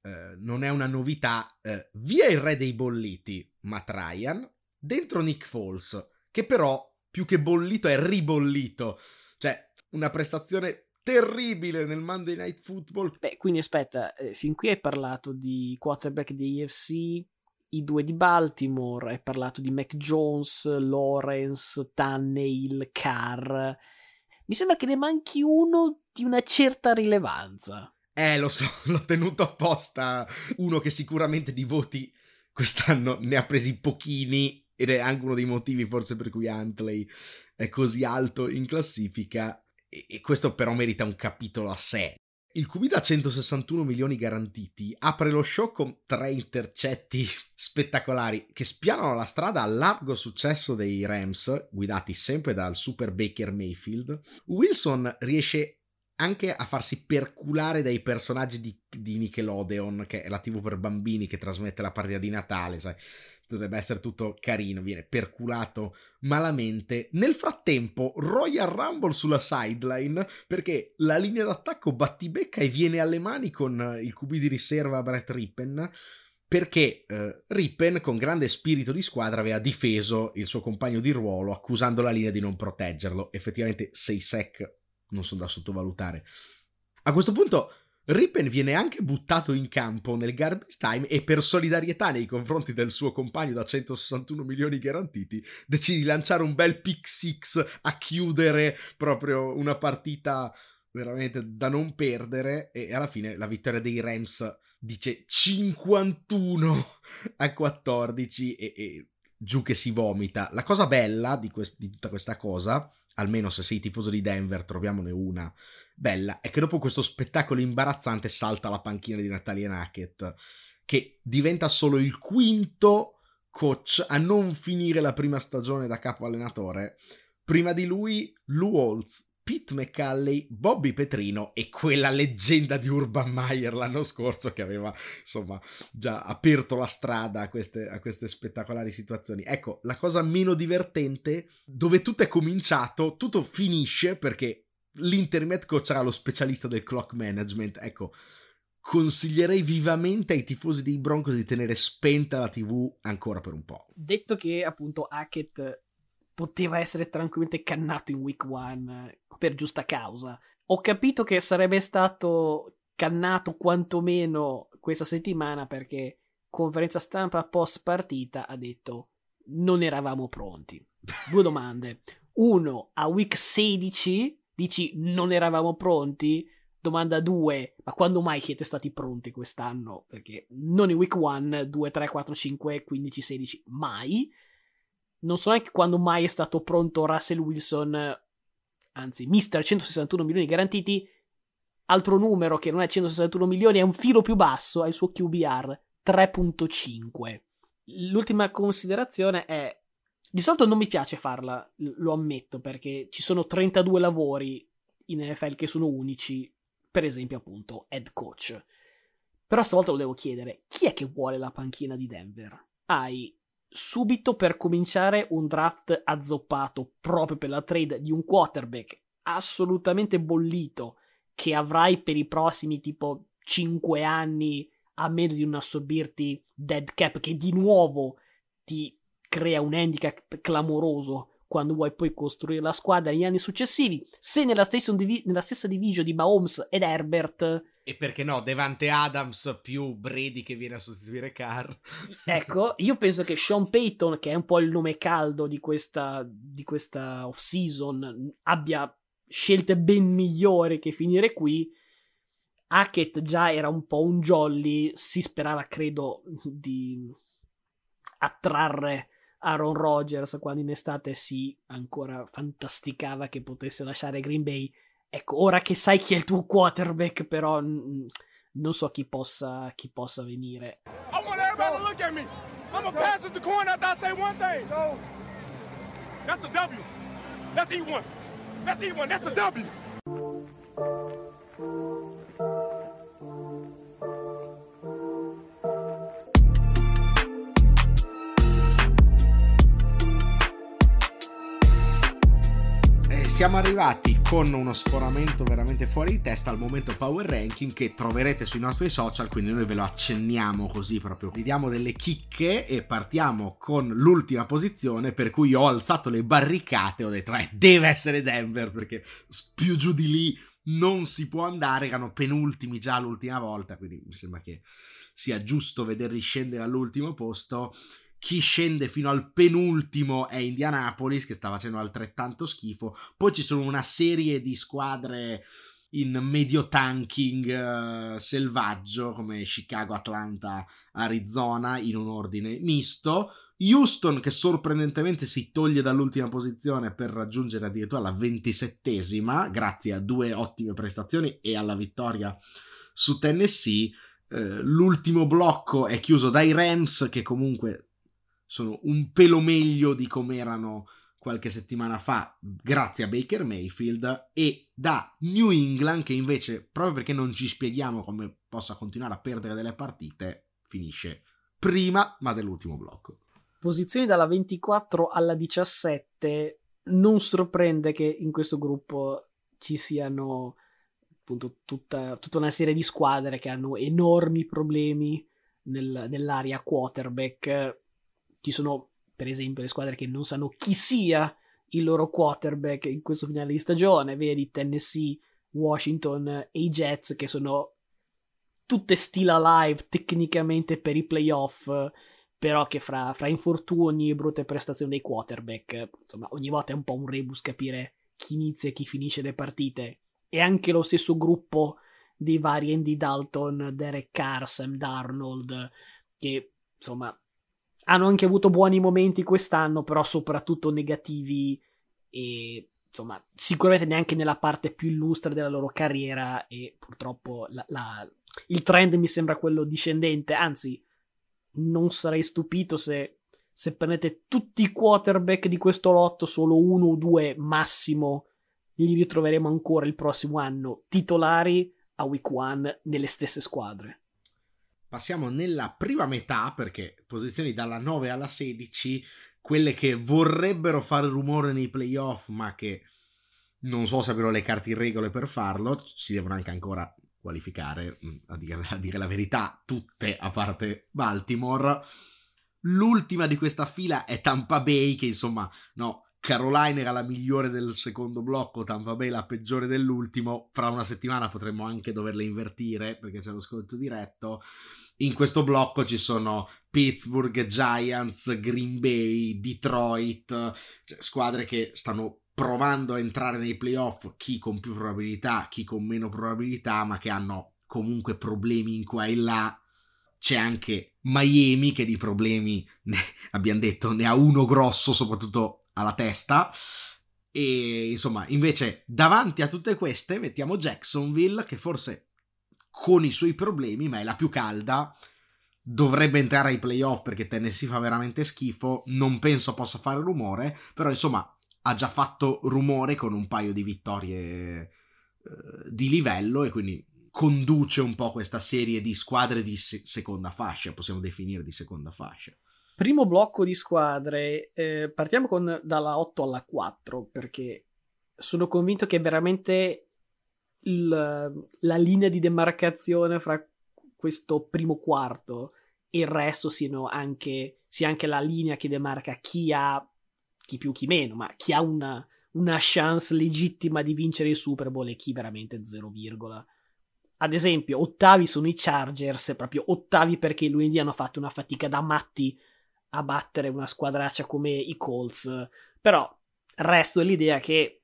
eh, non è una novità, eh, via il re dei bolliti, Matt Ryan, dentro Nick Foles, che però più che bollito è ribollito. Cioè, una prestazione terribile nel Monday Night Football. Beh, quindi aspetta, eh, fin qui hai parlato di quarterback di AFC, i due di Baltimore, hai parlato di Mac Jones, Lawrence, Tannehill, Carr. Mi sembra che ne manchi uno di una certa rilevanza. Eh, lo so, l'ho tenuto apposta. Uno che sicuramente di voti quest'anno ne ha presi pochini ed è anche uno dei motivi forse per cui Huntley è così alto in classifica e questo però merita un capitolo a sé. Il QB da 161 milioni garantiti apre lo show con tre intercetti spettacolari che spianano la strada al largo successo dei Rams, guidati sempre dal super Baker Mayfield. Wilson riesce anche a farsi perculare dai personaggi di, di Nickelodeon, che è la TV per bambini che trasmette la partita di Natale, sai dovrebbe essere tutto carino, viene perculato malamente. Nel frattempo, Royal Rumble sulla sideline perché la linea d'attacco battibecca e viene alle mani con il QB di riserva Brett Rippen perché eh, Rippen con grande spirito di squadra aveva difeso il suo compagno di ruolo accusando la linea di non proteggerlo. Effettivamente 6 sec non sono da sottovalutare. A questo punto Rippen viene anche buttato in campo nel garbage time e per solidarietà nei confronti del suo compagno da 161 milioni garantiti decide di lanciare un bel pick six a chiudere proprio una partita veramente da non perdere e alla fine la vittoria dei Rams dice 51 a 14 e, e giù che si vomita. La cosa bella di, quest- di tutta questa cosa, almeno se sei tifoso di Denver, troviamone una bella è che dopo questo spettacolo imbarazzante salta la panchina di Natalia Hackett, che diventa solo il quinto coach a non finire la prima stagione da capo allenatore. Prima di lui, Lou Holtz, Pete McCalley, Bobby Petrino e quella leggenda di Urban Meyer l'anno scorso che aveva insomma già aperto la strada a queste, a queste spettacolari situazioni. Ecco, la cosa meno divertente, dove tutto è cominciato, tutto finisce perché l'internet coach sarà lo specialista del clock management. Ecco, consiglierei vivamente ai tifosi dei Broncos di tenere spenta la TV ancora per un po'. Detto che appunto Hackett poteva essere tranquillamente cannato in week one per giusta causa, ho capito che sarebbe stato cannato quantomeno questa settimana perché conferenza stampa post partita ha detto non eravamo pronti. Due domande. Uno, a week 16 Dici non eravamo pronti? Domanda 2, ma quando mai siete stati pronti quest'anno? Perché non in week 1, 2, 3, 4, 5, 15, 16, mai. Non so neanche quando mai è stato pronto Russell Wilson, anzi, mister 161 milioni garantiti. Altro numero che non è 161 milioni, è un filo più basso, è il suo QBR 3.5. L'ultima considerazione è di solito non mi piace farla, lo ammetto, perché ci sono 32 lavori in NFL che sono unici, per esempio appunto head coach. Però stavolta lo devo chiedere, chi è che vuole la panchina di Denver? Hai subito per cominciare un draft azzoppato proprio per la trade di un quarterback assolutamente bollito che avrai per i prossimi tipo 5 anni a meno di non assorbirti dead cap che di nuovo ti crea un handicap clamoroso quando vuoi poi costruire la squadra negli anni successivi. Se nella stessa, divi- nella stessa division di Mahomes ed Herbert. E perché no, Devante Adams più Brady che viene a sostituire Carr. ecco, io penso che Sean Payton, che è un po' il nome caldo di questa, di questa off-season, abbia scelte ben migliori che finire qui. Hackett già era un po' un jolly, si sperava, credo, di attrarre Aaron Rodgers quando in estate si ancora fantasticava che potesse lasciare Green Bay. Ecco, ora che sai chi è il tuo quarterback, però n- non so chi possa, chi possa venire. I want everybody to look at me. I'm a pass it to coin after I say one thing. That's a W. That's E1. That's E1. That's a W. siamo arrivati con uno sforamento veramente fuori di testa al momento power ranking che troverete sui nostri social, quindi noi ve lo accenniamo così proprio. Vi diamo delle chicche e partiamo con l'ultima posizione per cui ho alzato le barricate, ho detto eh deve essere Denver perché più giù di lì non si può andare, erano penultimi già l'ultima volta, quindi mi sembra che sia giusto vederli scendere all'ultimo posto chi scende fino al penultimo è Indianapolis che sta facendo altrettanto schifo. Poi ci sono una serie di squadre in medio tanking uh, selvaggio come Chicago, Atlanta, Arizona in un ordine misto. Houston che sorprendentemente si toglie dall'ultima posizione per raggiungere addirittura la ventisettesima grazie a due ottime prestazioni e alla vittoria su Tennessee. Uh, l'ultimo blocco è chiuso dai Rams che comunque sono un pelo meglio di come erano qualche settimana fa grazie a Baker Mayfield e da New England che invece proprio perché non ci spieghiamo come possa continuare a perdere delle partite finisce prima ma dell'ultimo blocco. Posizioni dalla 24 alla 17 non sorprende che in questo gruppo ci siano appunto tutta, tutta una serie di squadre che hanno enormi problemi nel, nell'area quarterback ci sono, per esempio, le squadre che non sanno chi sia il loro quarterback in questo finale di stagione, vedi Tennessee, Washington e i Jets che sono tutte still alive tecnicamente per i playoff, però che fra, fra infortuni e brutte prestazioni dei quarterback, insomma, ogni volta è un po' un rebus capire chi inizia e chi finisce le partite. E anche lo stesso gruppo dei vari Andy Dalton, Derek Carr, Sam Darnold, che insomma hanno anche avuto buoni momenti quest'anno, però soprattutto negativi e insomma sicuramente neanche nella parte più illustre della loro carriera e purtroppo la, la, il trend mi sembra quello discendente, anzi non sarei stupito se, se prendete tutti i quarterback di questo lotto, solo uno o due massimo li ritroveremo ancora il prossimo anno titolari a week one nelle stesse squadre passiamo nella prima metà, perché posizioni dalla 9 alla 16, quelle che vorrebbero fare rumore nei playoff, ma che non so se abbiano le carte in regole per farlo, si devono anche ancora qualificare, mm, a dire, a dire la verità, tutte a parte Baltimore. L'ultima di questa fila è Tampa Bay, che insomma, no, Caroline era la migliore del secondo blocco, Tampa Bay la peggiore dell'ultimo. Fra una settimana potremmo anche doverle invertire perché c'è lo sconto diretto. In questo blocco ci sono Pittsburgh, Giants, Green Bay, Detroit, cioè squadre che stanno provando a entrare nei playoff, chi con più probabilità, chi con meno probabilità, ma che hanno comunque problemi in qua e là. C'è anche Miami che di problemi, ne, abbiamo detto, ne ha uno grosso, soprattutto alla testa. E insomma, invece, davanti a tutte queste mettiamo Jacksonville, che forse con i suoi problemi, ma è la più calda. Dovrebbe entrare ai playoff perché Tennessee fa veramente schifo. Non penso possa fare rumore, però insomma, ha già fatto rumore con un paio di vittorie eh, di livello e quindi conduce un po' questa serie di squadre di se- seconda fascia, possiamo definire di seconda fascia. Primo blocco di squadre, eh, partiamo con dalla 8 alla 4 perché sono convinto che veramente il, la linea di demarcazione fra questo primo quarto e il resto siano anche, sia anche la linea che demarca chi ha, chi più chi meno, ma chi ha una, una chance legittima di vincere il Super Bowl e chi veramente 0, ad esempio, ottavi sono i Chargers, proprio ottavi perché lunedì hanno fatto una fatica da matti a battere una squadraccia come i Colts. Però resto dell'idea che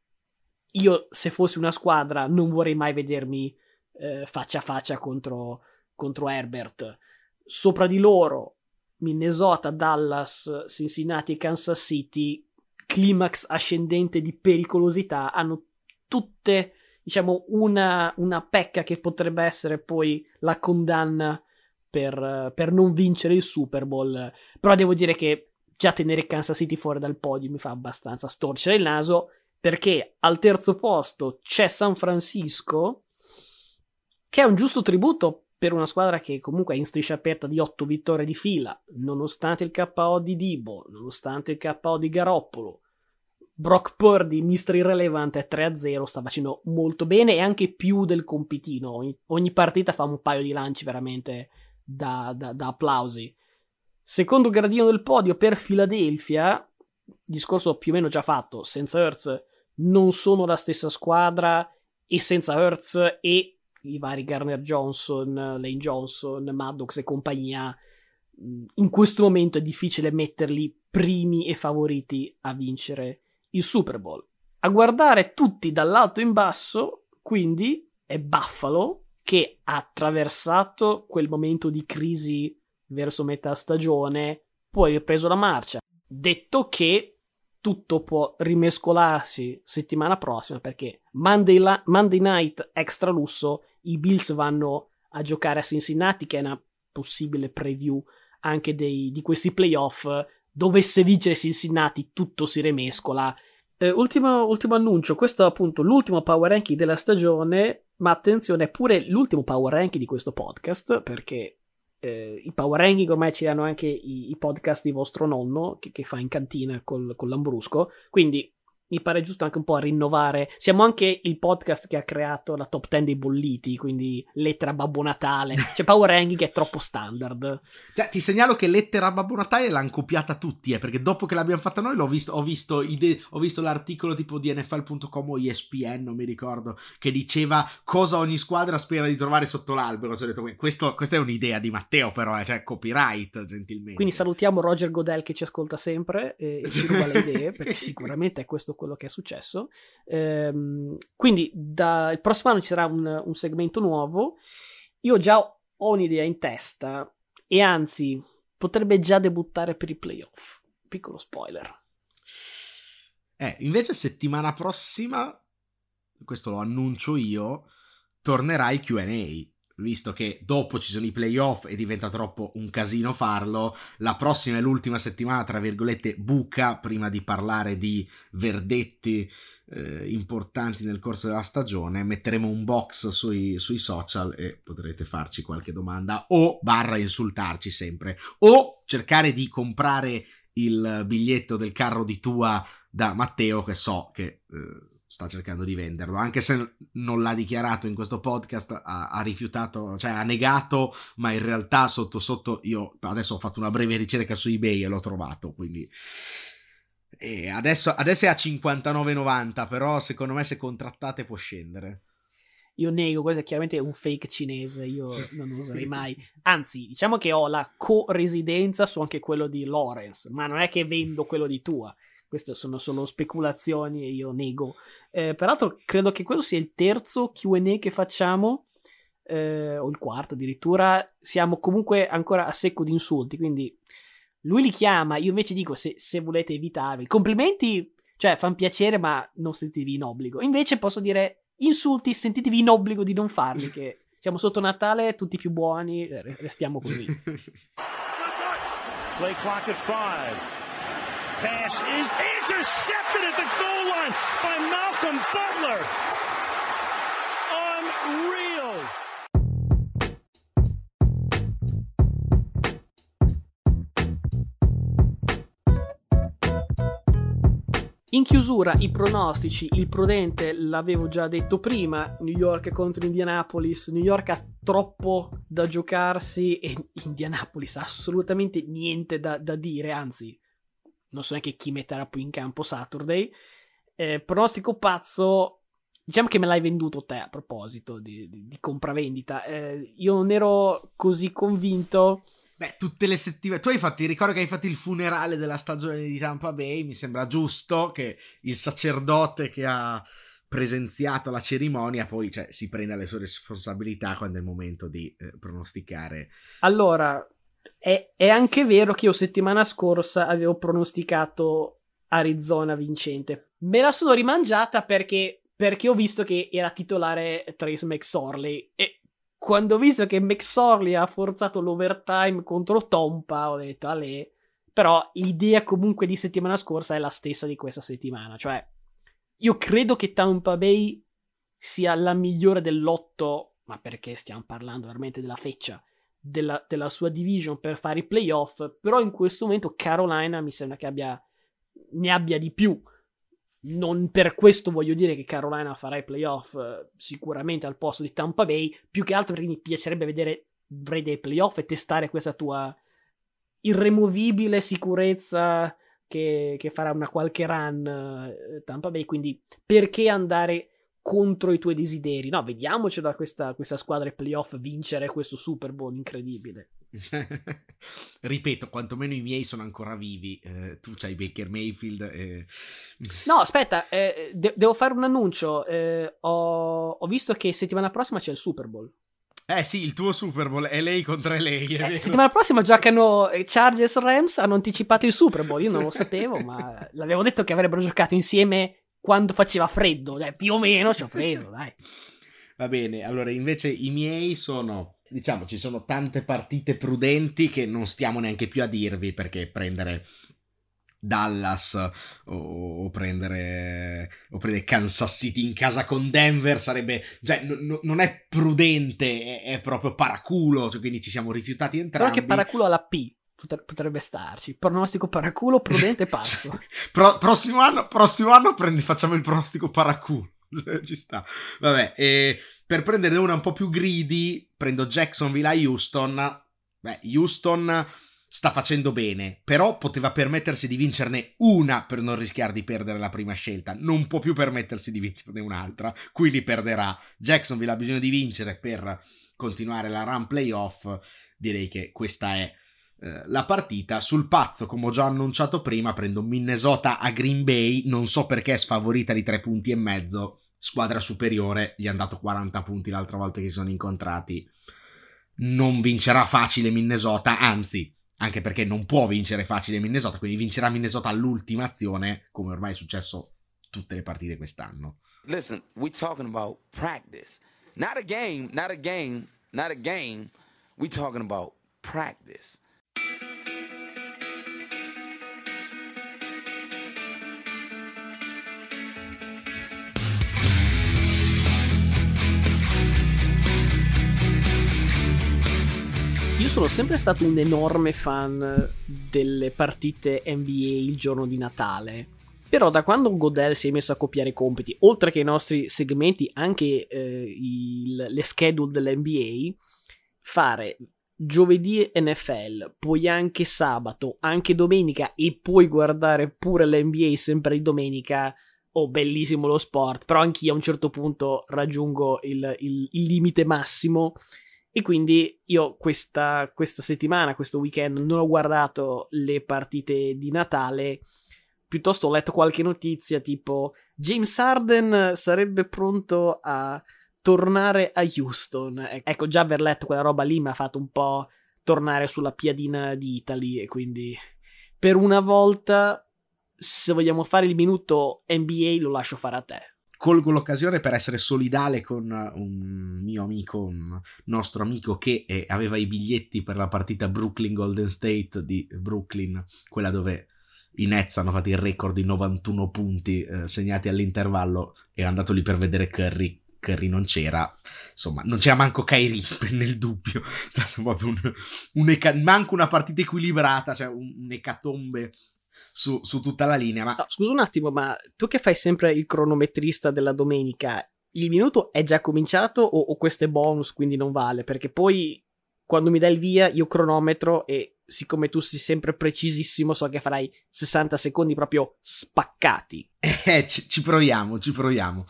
io, se fossi una squadra, non vorrei mai vedermi eh, faccia a faccia contro, contro Herbert. Sopra di loro, Minnesota, Dallas, Cincinnati e Kansas City, climax ascendente di pericolosità, hanno tutte, diciamo, una, una pecca che potrebbe essere poi la condanna per, per non vincere il Super Bowl. Però devo dire che già tenere Kansas City fuori dal podio mi fa abbastanza storcere il naso perché al terzo posto c'è San Francisco che è un giusto tributo per una squadra che comunque è in striscia aperta di 8 vittorie di fila, nonostante il KO di Dibo, nonostante il KO di Garoppolo. Brock Purdy, Mr. Irrelevant, è 3-0, sta facendo molto bene e anche più del compitino. Ogni, ogni partita fa un paio di lanci veramente da, da, da applausi. Secondo gradino del podio per Philadelphia, discorso più o meno già fatto, senza Hertz non sono la stessa squadra e senza Hertz e i vari Garner Johnson, Lane Johnson, Maddox e compagnia, in questo momento è difficile metterli primi e favoriti a vincere il Super Bowl. A guardare tutti dall'alto in basso, quindi, è Buffalo che ha attraversato quel momento di crisi verso metà stagione, poi ripreso la marcia. Detto che tutto può rimescolarsi settimana prossima perché Monday, la- Monday night extra lusso, i Bills vanno a giocare a Cincinnati, che è una possibile preview anche dei, di questi playoff. Dovesse vincere Cincinnati, tutto si rimescola. Eh, ultimo, ultimo annuncio: questo è appunto l'ultimo power ranking della stagione. Ma attenzione, è pure l'ultimo power ranking di questo podcast perché eh, i power ranking ormai ci danno anche i, i podcast di vostro nonno che, che fa in cantina col, con l'ambrusco. Quindi mi pare giusto anche un po' a rinnovare. Siamo anche il podcast che ha creato la top 10 dei bolliti, quindi lettera Babbo Natale. Cioè, Power Ranking è troppo standard. Cioè, ti segnalo che lettera Babbo Natale l'hanno copiata tutti, eh, perché dopo che l'abbiamo fatta noi visto, ho, visto ide- ho visto l'articolo tipo di NFL.com o ESPN, non mi ricordo, che diceva cosa ogni squadra spera di trovare sotto l'albero. Cioè, ho detto, questo, questa è un'idea di Matteo, però, eh, cioè copyright, gentilmente. Quindi salutiamo Roger Godel che ci ascolta sempre e, e ci ruba le idee, perché sicuramente è questo quello che è successo. Ehm, quindi da, il prossimo anno ci sarà un, un segmento nuovo. Io già ho un'idea in testa e anzi potrebbe già debuttare per i playoff. Piccolo spoiler. Eh, invece settimana prossima, questo lo annuncio io, tornerà il QA visto che dopo ci sono i playoff e diventa troppo un casino farlo, la prossima e l'ultima settimana, tra virgolette, buca prima di parlare di verdetti eh, importanti nel corso della stagione. Metteremo un box sui, sui, social e potrete farci qualche domanda o barra insultarci sempre o cercare di comprare il biglietto del carro di tua da Matteo che so che... Eh, sta cercando di venderlo, anche se non l'ha dichiarato in questo podcast, ha, ha, rifiutato, cioè ha negato, ma in realtà sotto sotto io adesso ho fatto una breve ricerca su eBay e l'ho trovato, quindi e adesso, adesso è a 59,90, però secondo me se contrattate può scendere. Io nego, questo è chiaramente un fake cinese, io non userei mai. Anzi, diciamo che ho la co-residenza su anche quello di Lawrence, ma non è che vendo quello di tua. Queste sono solo speculazioni e io nego. Eh, peraltro, credo che quello sia il terzo QA che facciamo, eh, o il quarto addirittura. Siamo comunque ancora a secco di insulti. Quindi lui li chiama. Io invece dico: se, se volete evitarvi, complimenti, cioè fanno piacere, ma non sentitevi in obbligo. Invece posso dire insulti, sentitevi in obbligo di non farli. Che siamo sotto Natale, tutti più buoni, restiamo così. Play clock at five. Pass is intercepted at the goal line by Malcolm Butler. Unreal. In chiusura i pronostici, il prudente l'avevo già detto prima, New York contro Indianapolis, New York ha troppo da giocarsi e Indianapolis ha assolutamente niente da, da dire, anzi non so neanche chi metterà poi in campo Saturday. Eh, pronostico pazzo, diciamo che me l'hai venduto te a proposito di, di, di compravendita. Eh, io non ero così convinto. Beh, tutte le settimane. Tu hai fatto, ricordo che hai fatto il funerale della stagione di Tampa Bay. Mi sembra giusto che il sacerdote che ha presenziato la cerimonia poi cioè, si prenda le sue responsabilità quando è il momento di eh, pronosticare. Allora, è, è anche vero che io settimana scorsa avevo pronosticato Arizona vincente. Me la sono rimangiata perché, perché ho visto che era titolare Trace McSorley e quando ho visto che McSorley ha forzato l'overtime contro Tompa ho detto a lei però l'idea comunque di settimana scorsa è la stessa di questa settimana cioè io credo che Tampa Bay sia la migliore dell'otto ma perché stiamo parlando veramente della feccia della, della, sua division per fare i playoff, però in questo momento Carolina mi sembra che abbia, ne abbia di più. non per questo voglio dire che Carolina farà i playoff eh, sicuramente al posto di Tampa Bay, più che altro perché mi piacerebbe vedere Brady ai playoff e testare questa tua irremovibile sicurezza che, che farà una qualche run eh, Tampa Bay, quindi perché andare contro i tuoi desideri? No, vediamoci da questa, questa squadra playoff vincere questo Super Bowl incredibile. Ripeto, quantomeno i miei sono ancora vivi. Eh, tu c'hai Baker Mayfield. E... No, aspetta, eh, de- devo fare un annuncio. Eh, ho-, ho visto che settimana prossima c'è il Super Bowl. Eh sì, il tuo Super Bowl è lei contro lei. Eh, settimana prossima giocano Chargers Rams, hanno anticipato il Super Bowl, io non lo sapevo, ma l'avevo detto che avrebbero giocato insieme quando faceva freddo, dai, più o meno ci ho preso, dai. Va bene, allora invece i miei sono diciamo ci sono tante partite prudenti che non stiamo neanche più a dirvi perché prendere Dallas o, o, prendere, o prendere Kansas City in casa con Denver sarebbe cioè n- non è prudente è, è proprio paraculo cioè, quindi ci siamo rifiutati entrambi però che paraculo alla P potrebbe starci. Pronostico paraculo prudente pazzo. Pro- prossimo anno prossimo anno prendi, facciamo il pronostico paraculo. Ci sta. Vabbè e per prendere una un po' più greedy prendo Jacksonville a Houston. Beh Houston sta facendo bene, però poteva permettersi di vincerne una per non rischiare di perdere la prima scelta, non può più permettersi di vincerne un'altra, quindi perderà. Jacksonville ha bisogno di vincere per continuare la run playoff, direi che questa è eh, la partita. Sul pazzo, come ho già annunciato prima, prendo Minnesota a Green Bay, non so perché è sfavorita di tre punti e mezzo, squadra superiore, gli hanno dato 40 punti l'altra volta che si sono incontrati. Non vincerà facile Minnesota, anzi anche perché non può vincere facile Minnesota, quindi vincerà Minnesota all'ultima azione, come ormai è successo tutte le partite quest'anno. Listen, we talking about practice. Not a game, not a game, not a game. We talking about practice. Io sono sempre stato un enorme fan delle partite NBA il giorno di Natale. Però da quando Godel si è messo a copiare i compiti, oltre che i nostri segmenti, anche eh, il, le schedule dell'NBA, fare giovedì NFL, poi anche sabato, anche domenica e poi guardare pure l'NBA sempre di domenica, oh bellissimo lo sport, però anch'io a un certo punto raggiungo il, il, il limite massimo e quindi io questa, questa settimana, questo weekend, non ho guardato le partite di Natale, piuttosto ho letto qualche notizia tipo James Harden sarebbe pronto a tornare a Houston. Ecco, già aver letto quella roba lì mi ha fatto un po' tornare sulla piadina di Italy e quindi per una volta se vogliamo fare il minuto NBA lo lascio fare a te colgo l'occasione per essere solidale con un mio amico, un nostro amico che eh, aveva i biglietti per la partita Brooklyn Golden State di Brooklyn, quella dove i Nets hanno fatto il record di 91 punti eh, segnati all'intervallo e è andato lì per vedere Curry. Curry non c'era, insomma, non c'era manco Kyrie nel dubbio. È stato proprio un, un eca- manco una partita equilibrata, cioè un, un ecatombe su, su tutta la linea. Ma... No, scusa un attimo, ma tu che fai sempre il cronometrista della domenica, il minuto è già cominciato o, o questo è bonus, quindi non vale? Perché poi quando mi dai il via io cronometro e siccome tu sei sempre precisissimo so che farai 60 secondi proprio spaccati. Eh, ci, ci proviamo, ci proviamo.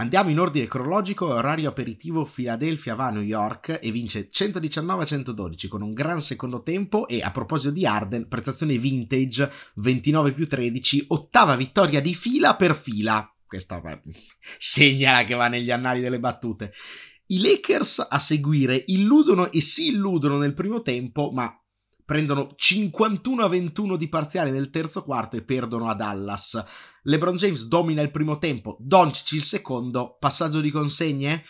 Andiamo in ordine cronologico, orario aperitivo Philadelphia va a New York e vince 119-112 con un gran secondo tempo e a proposito di Arden, prestazione vintage 29 più 13, ottava vittoria di fila per fila. Questa segnala che va negli annali delle battute. I Lakers a seguire illudono e si illudono nel primo tempo, ma prendono 51 a 21 di parziale nel terzo quarto e perdono a Dallas. LeBron James domina il primo tempo, Doncic il secondo, passaggio di consegne.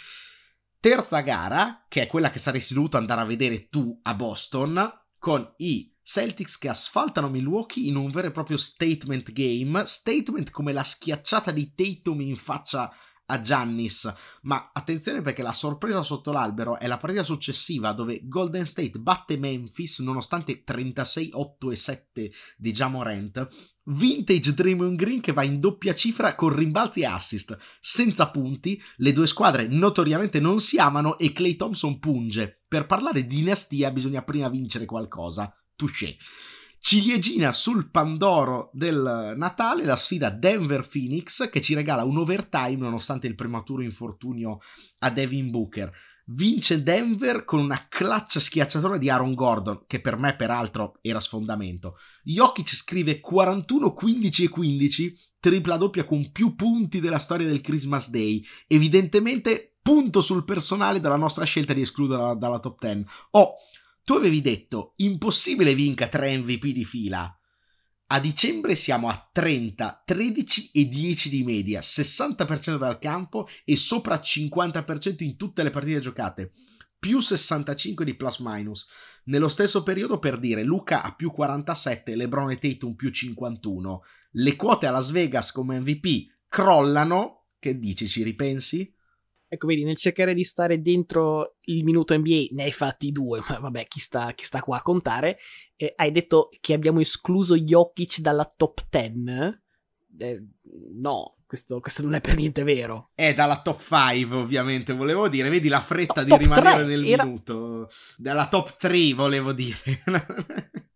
Terza gara, che è quella che saresti dovuto andare a vedere tu a Boston, con i Celtics che asfaltano Milwaukee in un vero e proprio statement game, statement come la schiacciata di Tatum in faccia a Giannis, ma attenzione perché la sorpresa sotto l'albero è la partita successiva dove Golden State batte Memphis nonostante 36-8 e 7 di Jamorant, vintage Draymond Green che va in doppia cifra con rimbalzi e assist, senza punti, le due squadre notoriamente non si amano e Clay Thompson punge. Per parlare di dinastia bisogna prima vincere qualcosa. Touché. Ciliegina sul Pandoro del Natale, la sfida Denver-Phoenix che ci regala un overtime nonostante il prematuro infortunio a Devin Booker. Vince Denver con una clutch schiacciatura di Aaron Gordon, che per me peraltro era sfondamento. Jokic scrive 41, 15 e 15, tripla doppia con più punti della storia del Christmas Day. Evidentemente punto sul personale della nostra scelta di escluderla dalla top 10. Oh, tu avevi detto impossibile vinca 3 MVP di fila. A dicembre siamo a 30, 13 e 10 di media, 60% dal campo e sopra 50% in tutte le partite giocate, più 65 di plus minus. Nello stesso periodo, per dire, Luca ha più 47, LeBron e Tatum più 51. Le quote a Las Vegas come MVP crollano. Che dici, ci ripensi? Ecco, vedi, nel cercare di stare dentro il minuto NBA ne hai fatti due, ma vabbè, chi sta, chi sta qua a contare? Eh, hai detto che abbiamo escluso Jokic dalla top 10? Eh, no, questo, questo, non è per niente vero. È dalla top 5, ovviamente, volevo dire. Vedi la fretta no, di rimanere 3, nel era... minuto. Dalla top 3, volevo dire.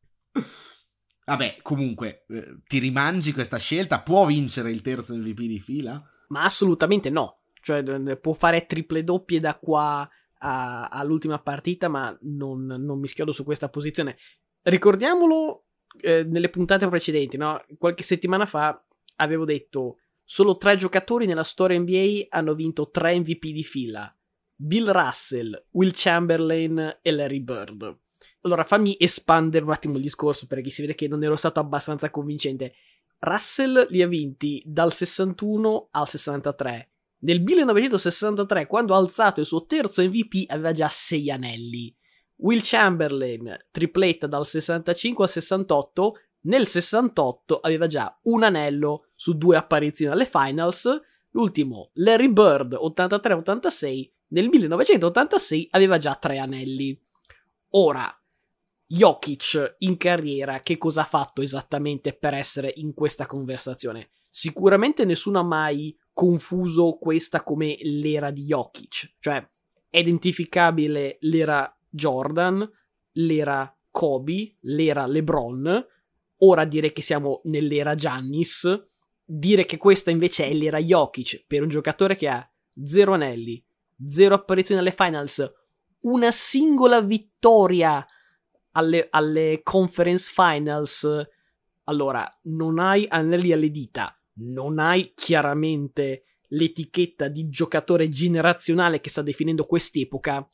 Vabbè, comunque, eh, ti rimangi questa scelta? Può vincere il terzo MVP di fila? Ma assolutamente no cioè può fare triple doppie da qua a, all'ultima partita, ma non, non, mi schiodo su questa posizione. Ricordiamolo eh, nelle puntate precedenti, no? Qualche settimana fa avevo detto solo tre giocatori nella storia NBA hanno vinto tre MVP di fila. Bill Russell, Will Chamberlain e Larry Bird. Allora fammi espandere un attimo il discorso perché si vede che non ero stato abbastanza convincente. Russell li ha vinti dal 61 al 63 nel 1963, quando ha alzato il suo terzo MVP, aveva già 6 anelli. Will Chamberlain, tripletta dal 65 al 68, nel 68 aveva già un anello su due apparizioni alle finals. L'ultimo, Larry Bird, 83-86, nel 1986 aveva già tre anelli. Ora, Jokic in carriera, che cosa ha fatto esattamente per essere in questa conversazione? Sicuramente nessuno ha mai confuso questa come l'era di Jokic, cioè è identificabile l'era Jordan, l'era Kobe, l'era LeBron, ora dire che siamo nell'era Giannis, dire che questa invece è l'era Jokic per un giocatore che ha zero anelli, zero apparizioni alle finals, una singola vittoria alle, alle conference finals, allora non hai anelli alle dita, non hai chiaramente l'etichetta di giocatore generazionale che sta definendo quest'epoca,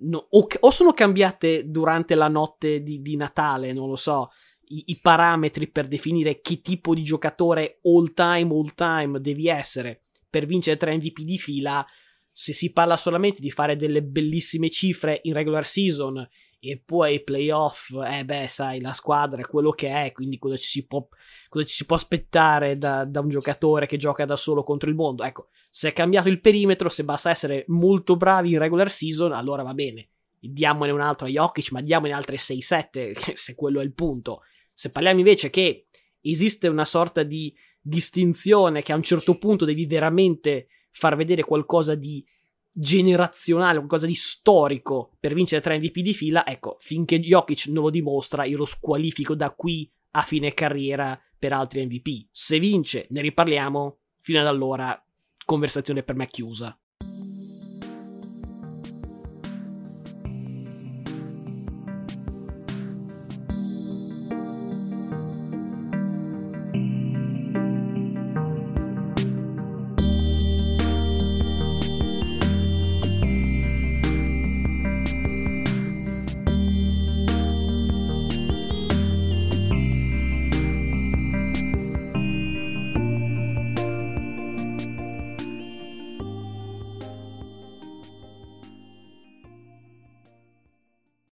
no, o, o, sono cambiate durante la notte di, di Natale, non lo so, i, i, parametri per definire che tipo di giocatore all time, all time devi essere. Per vincere tre MVP di fila, se si parla solamente di fare delle bellissime cifre in regular season e poi ai playoff, eh beh, sai, la squadra è quello che è, quindi cosa ci si può, ci si può aspettare da, da, un giocatore che gioca da solo contro il mondo? Ecco, se è cambiato il perimetro, se basta essere molto bravi in regular season, allora va bene. Diamone un altro a Jokic, ma diamone altre 6-7, se quello è il punto. Se parliamo invece che esiste una sorta di distinzione che a un certo punto devi veramente far vedere qualcosa di generazionale, qualcosa di storico per vincere tre MVP di fila, ecco, finché Jokic non lo dimostra, io lo squalifico da qui a fine carriera per altri MVP. Se vince, ne riparliamo, fino ad allora, conversazione per me chiusa.